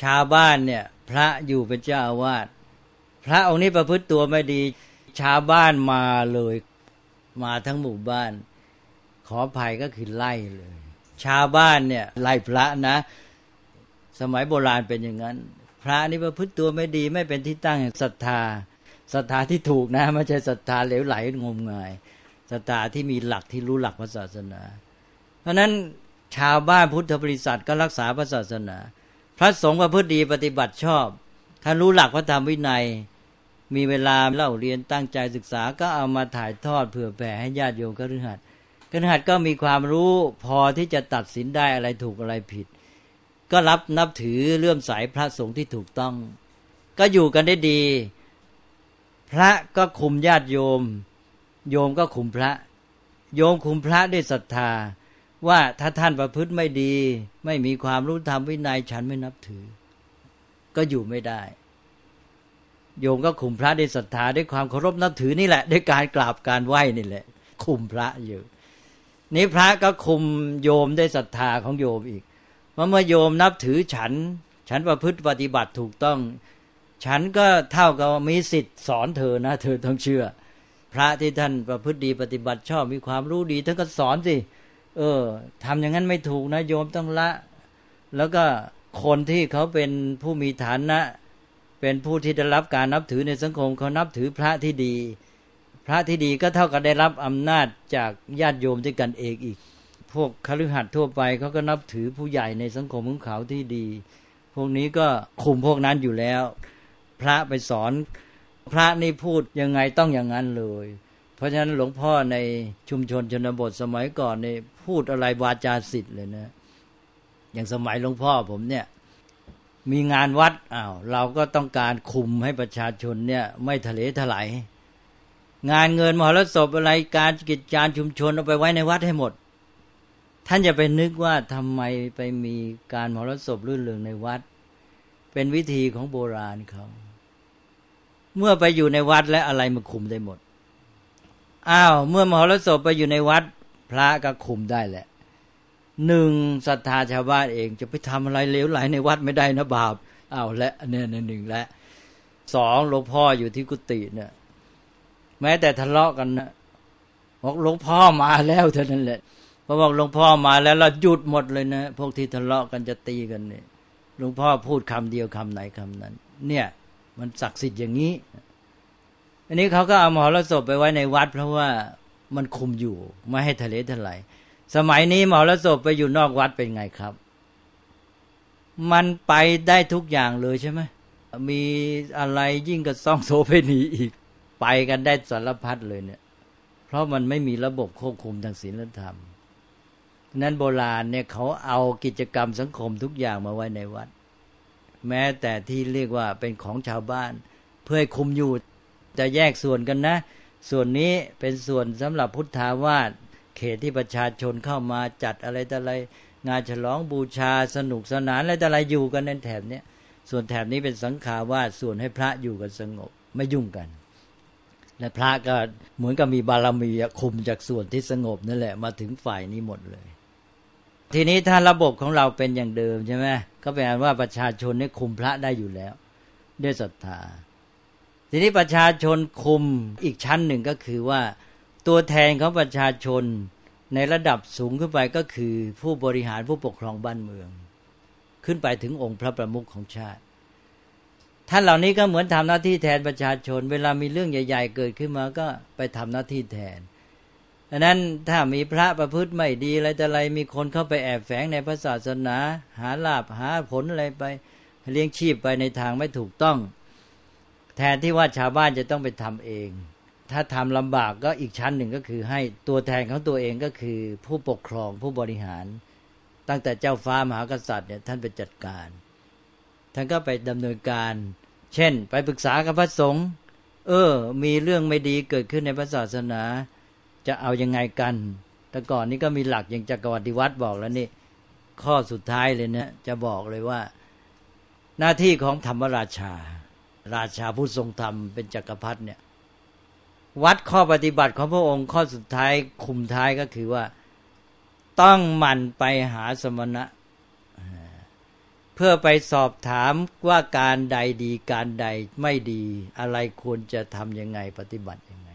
[SPEAKER 2] ชาวบ้านเนี่ย พระอยู่เป็นเจ้าอาวาสพระองค์นี้ประพฤติตัวไม่ดี ชาวบ้านมาเลยมาทั้งหมู่บ้าน ขอภัยก็คือไล่เลย ชาวบ้านเนี่ยไล่พระนะ สมัยโบราณเป็นอย่างนั้น พระนี่ประพฤติตัวไม่ดีไม่เป็นที่ตั้งแห่งศรัทธาศรัทธาที่ถูกนะไม่ใช่ศรัทธาเหลวไหลงมงายศรัทธาที่มีหลักที่รู้หลักพระศาสนา เพราะนั้นชาวบ้านพุทธบริษัทก็รักษาพระศาสนา พระสงฆ์ประพฤติดีปฏิบัติชอบถ้านรู้หลักพระธรรมวินัย มีเวลาเล่าเรียนตั้งใจศึกษาก็เอามาถ่ายทอดเผื่อแผ่ให้ญาติโยมกฤหัสกฤหัสก็มีความรู้พอที่จะตัดสินได้อะไรถูกอะไรผิด ก็รับนับถือเลื่อมใสพระสงฆ์ที่ถูกต้อง ก็อยู่กันได้ดี พระก็คุมญาติโยม โยมก็คุมพระ โยมคุมพระด้วยศรัทธา ว่าถ้าท่านประพฤติไม่ดี ไม่มีความรู้ธรรมวินัยฉันไม่นับถือ ก็อยู่ไม่ได้ โยมก็คุมพระด้วยศรัทธาด้วยความเคารพนับถือนี่แหละ ด้วยการกราบการไหว้นี่แหละคุมพระอยู่นี้พระก็คุมโยมด้วยศรัทธาของโยมอีกเพราะเมื่อโยมนับถือฉัน ฉันประพฤติปฏิบัติถูกต้อง ฉันก็เท่ากับมีสิทธิ์สอนเธอนะ เธอต้องเชื่อ พระที่ท่านประพฤติดีปฏิบัติชอบมีความรู้ดีท่านก็สอนสิ เออทำอย่างนั้นไม่ถูกนะ โยมต้องละ แล้วก็คนที่เขาเป็นผู้มีฐานะ เป็นผู้ที่ได้รับการนับถือในสังคมเขานับถือพระที่ดี พระที่ดีก็เท่ากับได้รับอำนาจจากญาติโยมด้วยกันเองอีก พวกคฤหัสถ์ทั่วไปเขาก็นับถือผู้ใหญ่ในสังคมของเขาที่ดี พวกนี้ก็คุมพวกนั้นอยู่แล้ว พระไปสอนพระนี่พูดยังไงต้องอย่างนั้นเลย เพราะฉะนั้นหลวงพ่อในชุมชนชนบทสมัยก่อนนี่พูดอะไรวาจาสิทธิ์เลยนะ อย่างสมัยหลวงพ่อผมเนี่ย มีงานวัดอ้าวเราก็ต้องการคุมให้ประชาชนเนี่ย ไม่ทะเลถลายงานเงินมหรสพอะไรการกิจการชุมชนเอาไปไว้ในวัดให้หมด ท่านจะไปนึกว่าทำไมไปมีการมหรสพรื่นเริงในวัด เป็นวิธีของโบราณเขาเมื่อไปอยู่ในวัดและอะไรมาคุมได้หมดอ้าวเมื่อมหรสพไปอยู่ในวัด พระก็คุมได้แหละ หนึ่งศรัทธาชาวบ้านเอง จะไปทำอะไรเลวไหลในวัดไม่ได้นะบาปอ้าวและเนี่ยหนึ่งและสองหลวงพ่ออยู่ที่กุฏิเนี่ยแม้แต่ทะเลาะกันนะบอกหลวงพ่อมาแล้วเท่านั้นแหละพอบอกหลวงพ่อมาแล้วเราหยุดหมดเลยนะพวกที่ทะเลาะกันจะตีกันเนี่ยหลวงพ่อพูดคำเดียวคำไหนคำนั้น เนี่ย มันศักดิ์สิทธิ์อย่างนี้ อันนี้เขาก็เอามหรสพไปไว้ในวัด เพราะว่ามันคุมอยู่ไม่ให้ทะเลทลาย สมัยนี้มหรสพไปอยู่นอกวัดเป็นไงครับ มันไปได้ทุกอย่างเลยใช่ไหมมีอะไรยิ่งกับซ่องโซเพนีอีก ไปกันได้สารพัดเลยเนี่ย เพราะมันไม่มีระบบควบคุมทางศีลธรรมนั้นโบราณเนี่ยเขาเอากิจกรรมสังคมทุกอย่างมาไว้ในวัด แม้แต่ที่เรียกว่าเป็นของชาวบ้าน เพื่อให้คุมอยู่จะแยกส่วนกันนะ ส่วนนี้เป็นส่วนสำหรับพุทธาวาส เขตที่ประชาชนเข้ามาจัดอะไรแต่อะไร งานฉลองบูชาสนุกสนานอะไรแต่อะไรอยู่กันในแถบนี้ส่วนแถบนี้เป็นสังขาวาสส่วนให้พระอยู่กันสงบไม่ยุ่งกัน และพระก็เหมือนกับมีบารมีคุมจากส่วนที่สงบนั่นแหละมาถึงฝ่ายนี้หมดเลย ทีนี้ถ้าระบบของเราเป็นอย่างเดิมใช่ไหมก็แปลว่าประชาชนนี่คุมพระได้อยู่แล้ว ด้วยศรัทธาทีนี้ประชาชนคุมอีกชั้นหนึ่งก็คือว่า ตัวแทนของประชาชนในระดับสูงขึ้นไปก็คือผู้บริหารผู้ปกครองบ้านเมือง ขึ้นไปถึงองค์พระประมุขของชาติท่านเหล่านี้ก็เหมือนทำหน้าที่แทนประชาชน เวลามีเรื่องใหญ่ ๆ เกิดขึ้นมาก็ไปทำหน้าที่แทนดังนั้นถ้ามีพระประพฤติไม่ดีอะไรแต่อะไรมีคนเข้าไปแอบแฝงในพระศาสนา หาลาบหาผลอะไรไปเลี้ยงชีพไปในทางไม่ถูกต้อง แทนที่ว่าชาวบ้านจะต้องไปทำเอง ถ้าทำลำบากก็อีกชั้นหนึ่งก็คือให้ตัวแทนของตัวเองก็คือผู้ปกครองผู้บริหาร ตั้งแต่เจ้าฟ้ามหากษัตริย์เนี่ยท่านไปจัดการ ท่านก็ไปดำเนินการ เช่น ไปปรึกษากับพระสงฆ์เออ มีเรื่องไม่ดีเกิดขึ้นในพระศาสนา จะเอายังไงกัน แต่ก่อนนี้ก็มีหลักอย่างจักรวรรดิวัดบอกแล้วนี่ ข้อสุดท้ายเลยเนี่ยจะบอกเลยว่า หน้าที่ของธรรมราชา ราชาผู้ทรงธรรมเป็นจักรพรรดิเนี่ย วัดข้อปฏิบัติของพระองค์ข้อสุดท้ายคุมท้ายก็คือว่า ต้องหมั่นไปหาสมณะ เพื่อไปสอบถามว่าการใดดีการใดไม่ดี อะไรควรจะทำยังไงปฏิบัติยังไง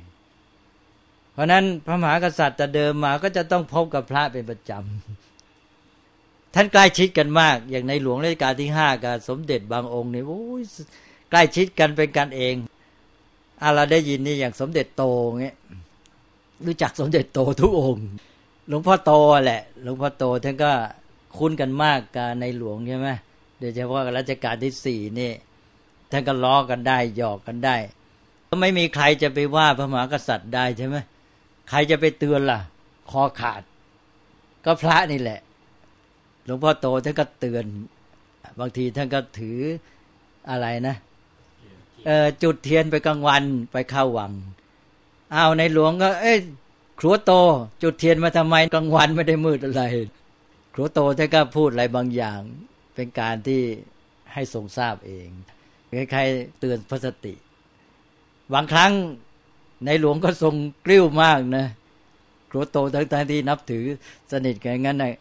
[SPEAKER 2] เพราะนั้นพระมหากษัตริย์จะเดิมมาก็จะต้องพบกับพระเป็นประจำท่านใกล้ชิดกันมาก อย่างในหลวงรัชกาลที่ห้ากับสมเด็จบางองค์เนี่โอ้ยใกล้ชิดกันเป็นกันเอง อาเราได้ยินนี่อย่างสมเด็จโตเงี้ยรู้จักสมเด็จโตทุกองค์หลวงพ่อโตแหละ หลวงพ่อโตท่านก็คุ้นกันมากกับในหลวงใช่ไหมโดยเฉพาะรัชกาลที่สี่นี่ท่านก็ล้อกันได้หยอกกันได้ก็ไม่มีใครจะไปว่าพระมหากษัตริย์ได้ใช่ไหมใครจะไปเตือนล่ะ คอขาด ก็พระนี่แหละ หลวงพ่อโตท่านก็เตือน บางทีท่านก็ถืออะไรนะ จุดเทียนไปกลางวันไปเข้าวัง เอาในหลวงก็ เอ้ยครัวโต จุดเทียนมาทำไมกลางวันไม่ได้มืดอะไร ครัวโตท่านก็พูดอะไรบางอย่าง เป็นการที่ให้ทรงทราบเองคล้ายๆเตือนพระสติ บางครั้งในหลวงก็ทรงกลิ้วมากนะครัวโตทั้งๆที่นับถือสนิทกันงั้นนะ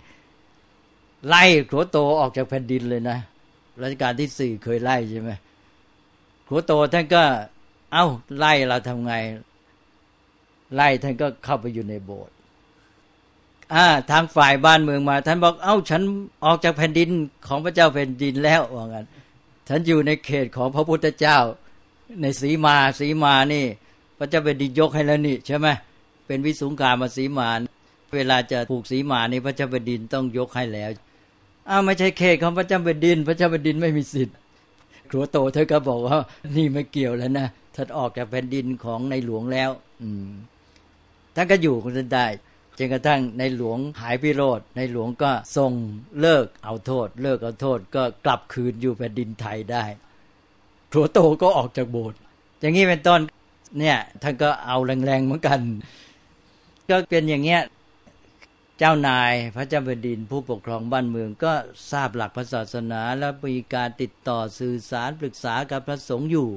[SPEAKER 2] ไล่ครัวโตออกจากแผ่นดินเลยนะรัชกาลที่สี่เคยไล่ใช่ไหม ครัวโตท่านก็ เอ้าไล่เราทำไง ไล่ท่านก็เข้าไปอยู่ในโบสถ์อ่าทางฝ่ายบ้านเมืองมา ท่านบอก เอ้า ฉันออกจากแผ่นดินของพระเจ้าแผ่นดินแล้วว่างั้นฉันอยู่ในเขตของพระพุทธเจ้า ในสีมาสีมานี่ พระเจ้าแผ่นดินยกให้แล้วนี่ใช่ไหมเป็นวิสุงการมาสีมาเวลาจะผูกสีมานี่พระเจ้าแผ่นดินต้องยกให้แล้วอ้าวไม่ใช่เขตของพระเจ้าแผ่นดิน พระเจ้าแผ่นดินไม่มีสิทธิ์ ครัวโตเธอก็บอกว่า นี่ไม่เกี่ยวแล้วนะท่านออกจากแผ่นดินของในหลวงแล้ว อืมท่านก็อยู่คนได้จนกระทั่งในหลวงหายพิโรธในหลวงก็ทรงเลิกเอาโทษ เลิกเอาโทษก็กลับคืนอยู่แผ่นดินไทยได้ครัวโตก็ออกจากโบสถ์อย่างนี้เป็นต้นเนี่ยท่านก็เอาแรงๆเหมือนกัน ก็เป็นอย่างเงี้ย เจ้านายพระเจ้าแผ่นดินผู้ปกครองบ้านเมืองก็ทราบหลักพระศาสนา และมีการติดต่อสื่อสารปรึกษากับพระสงฆ์อยู่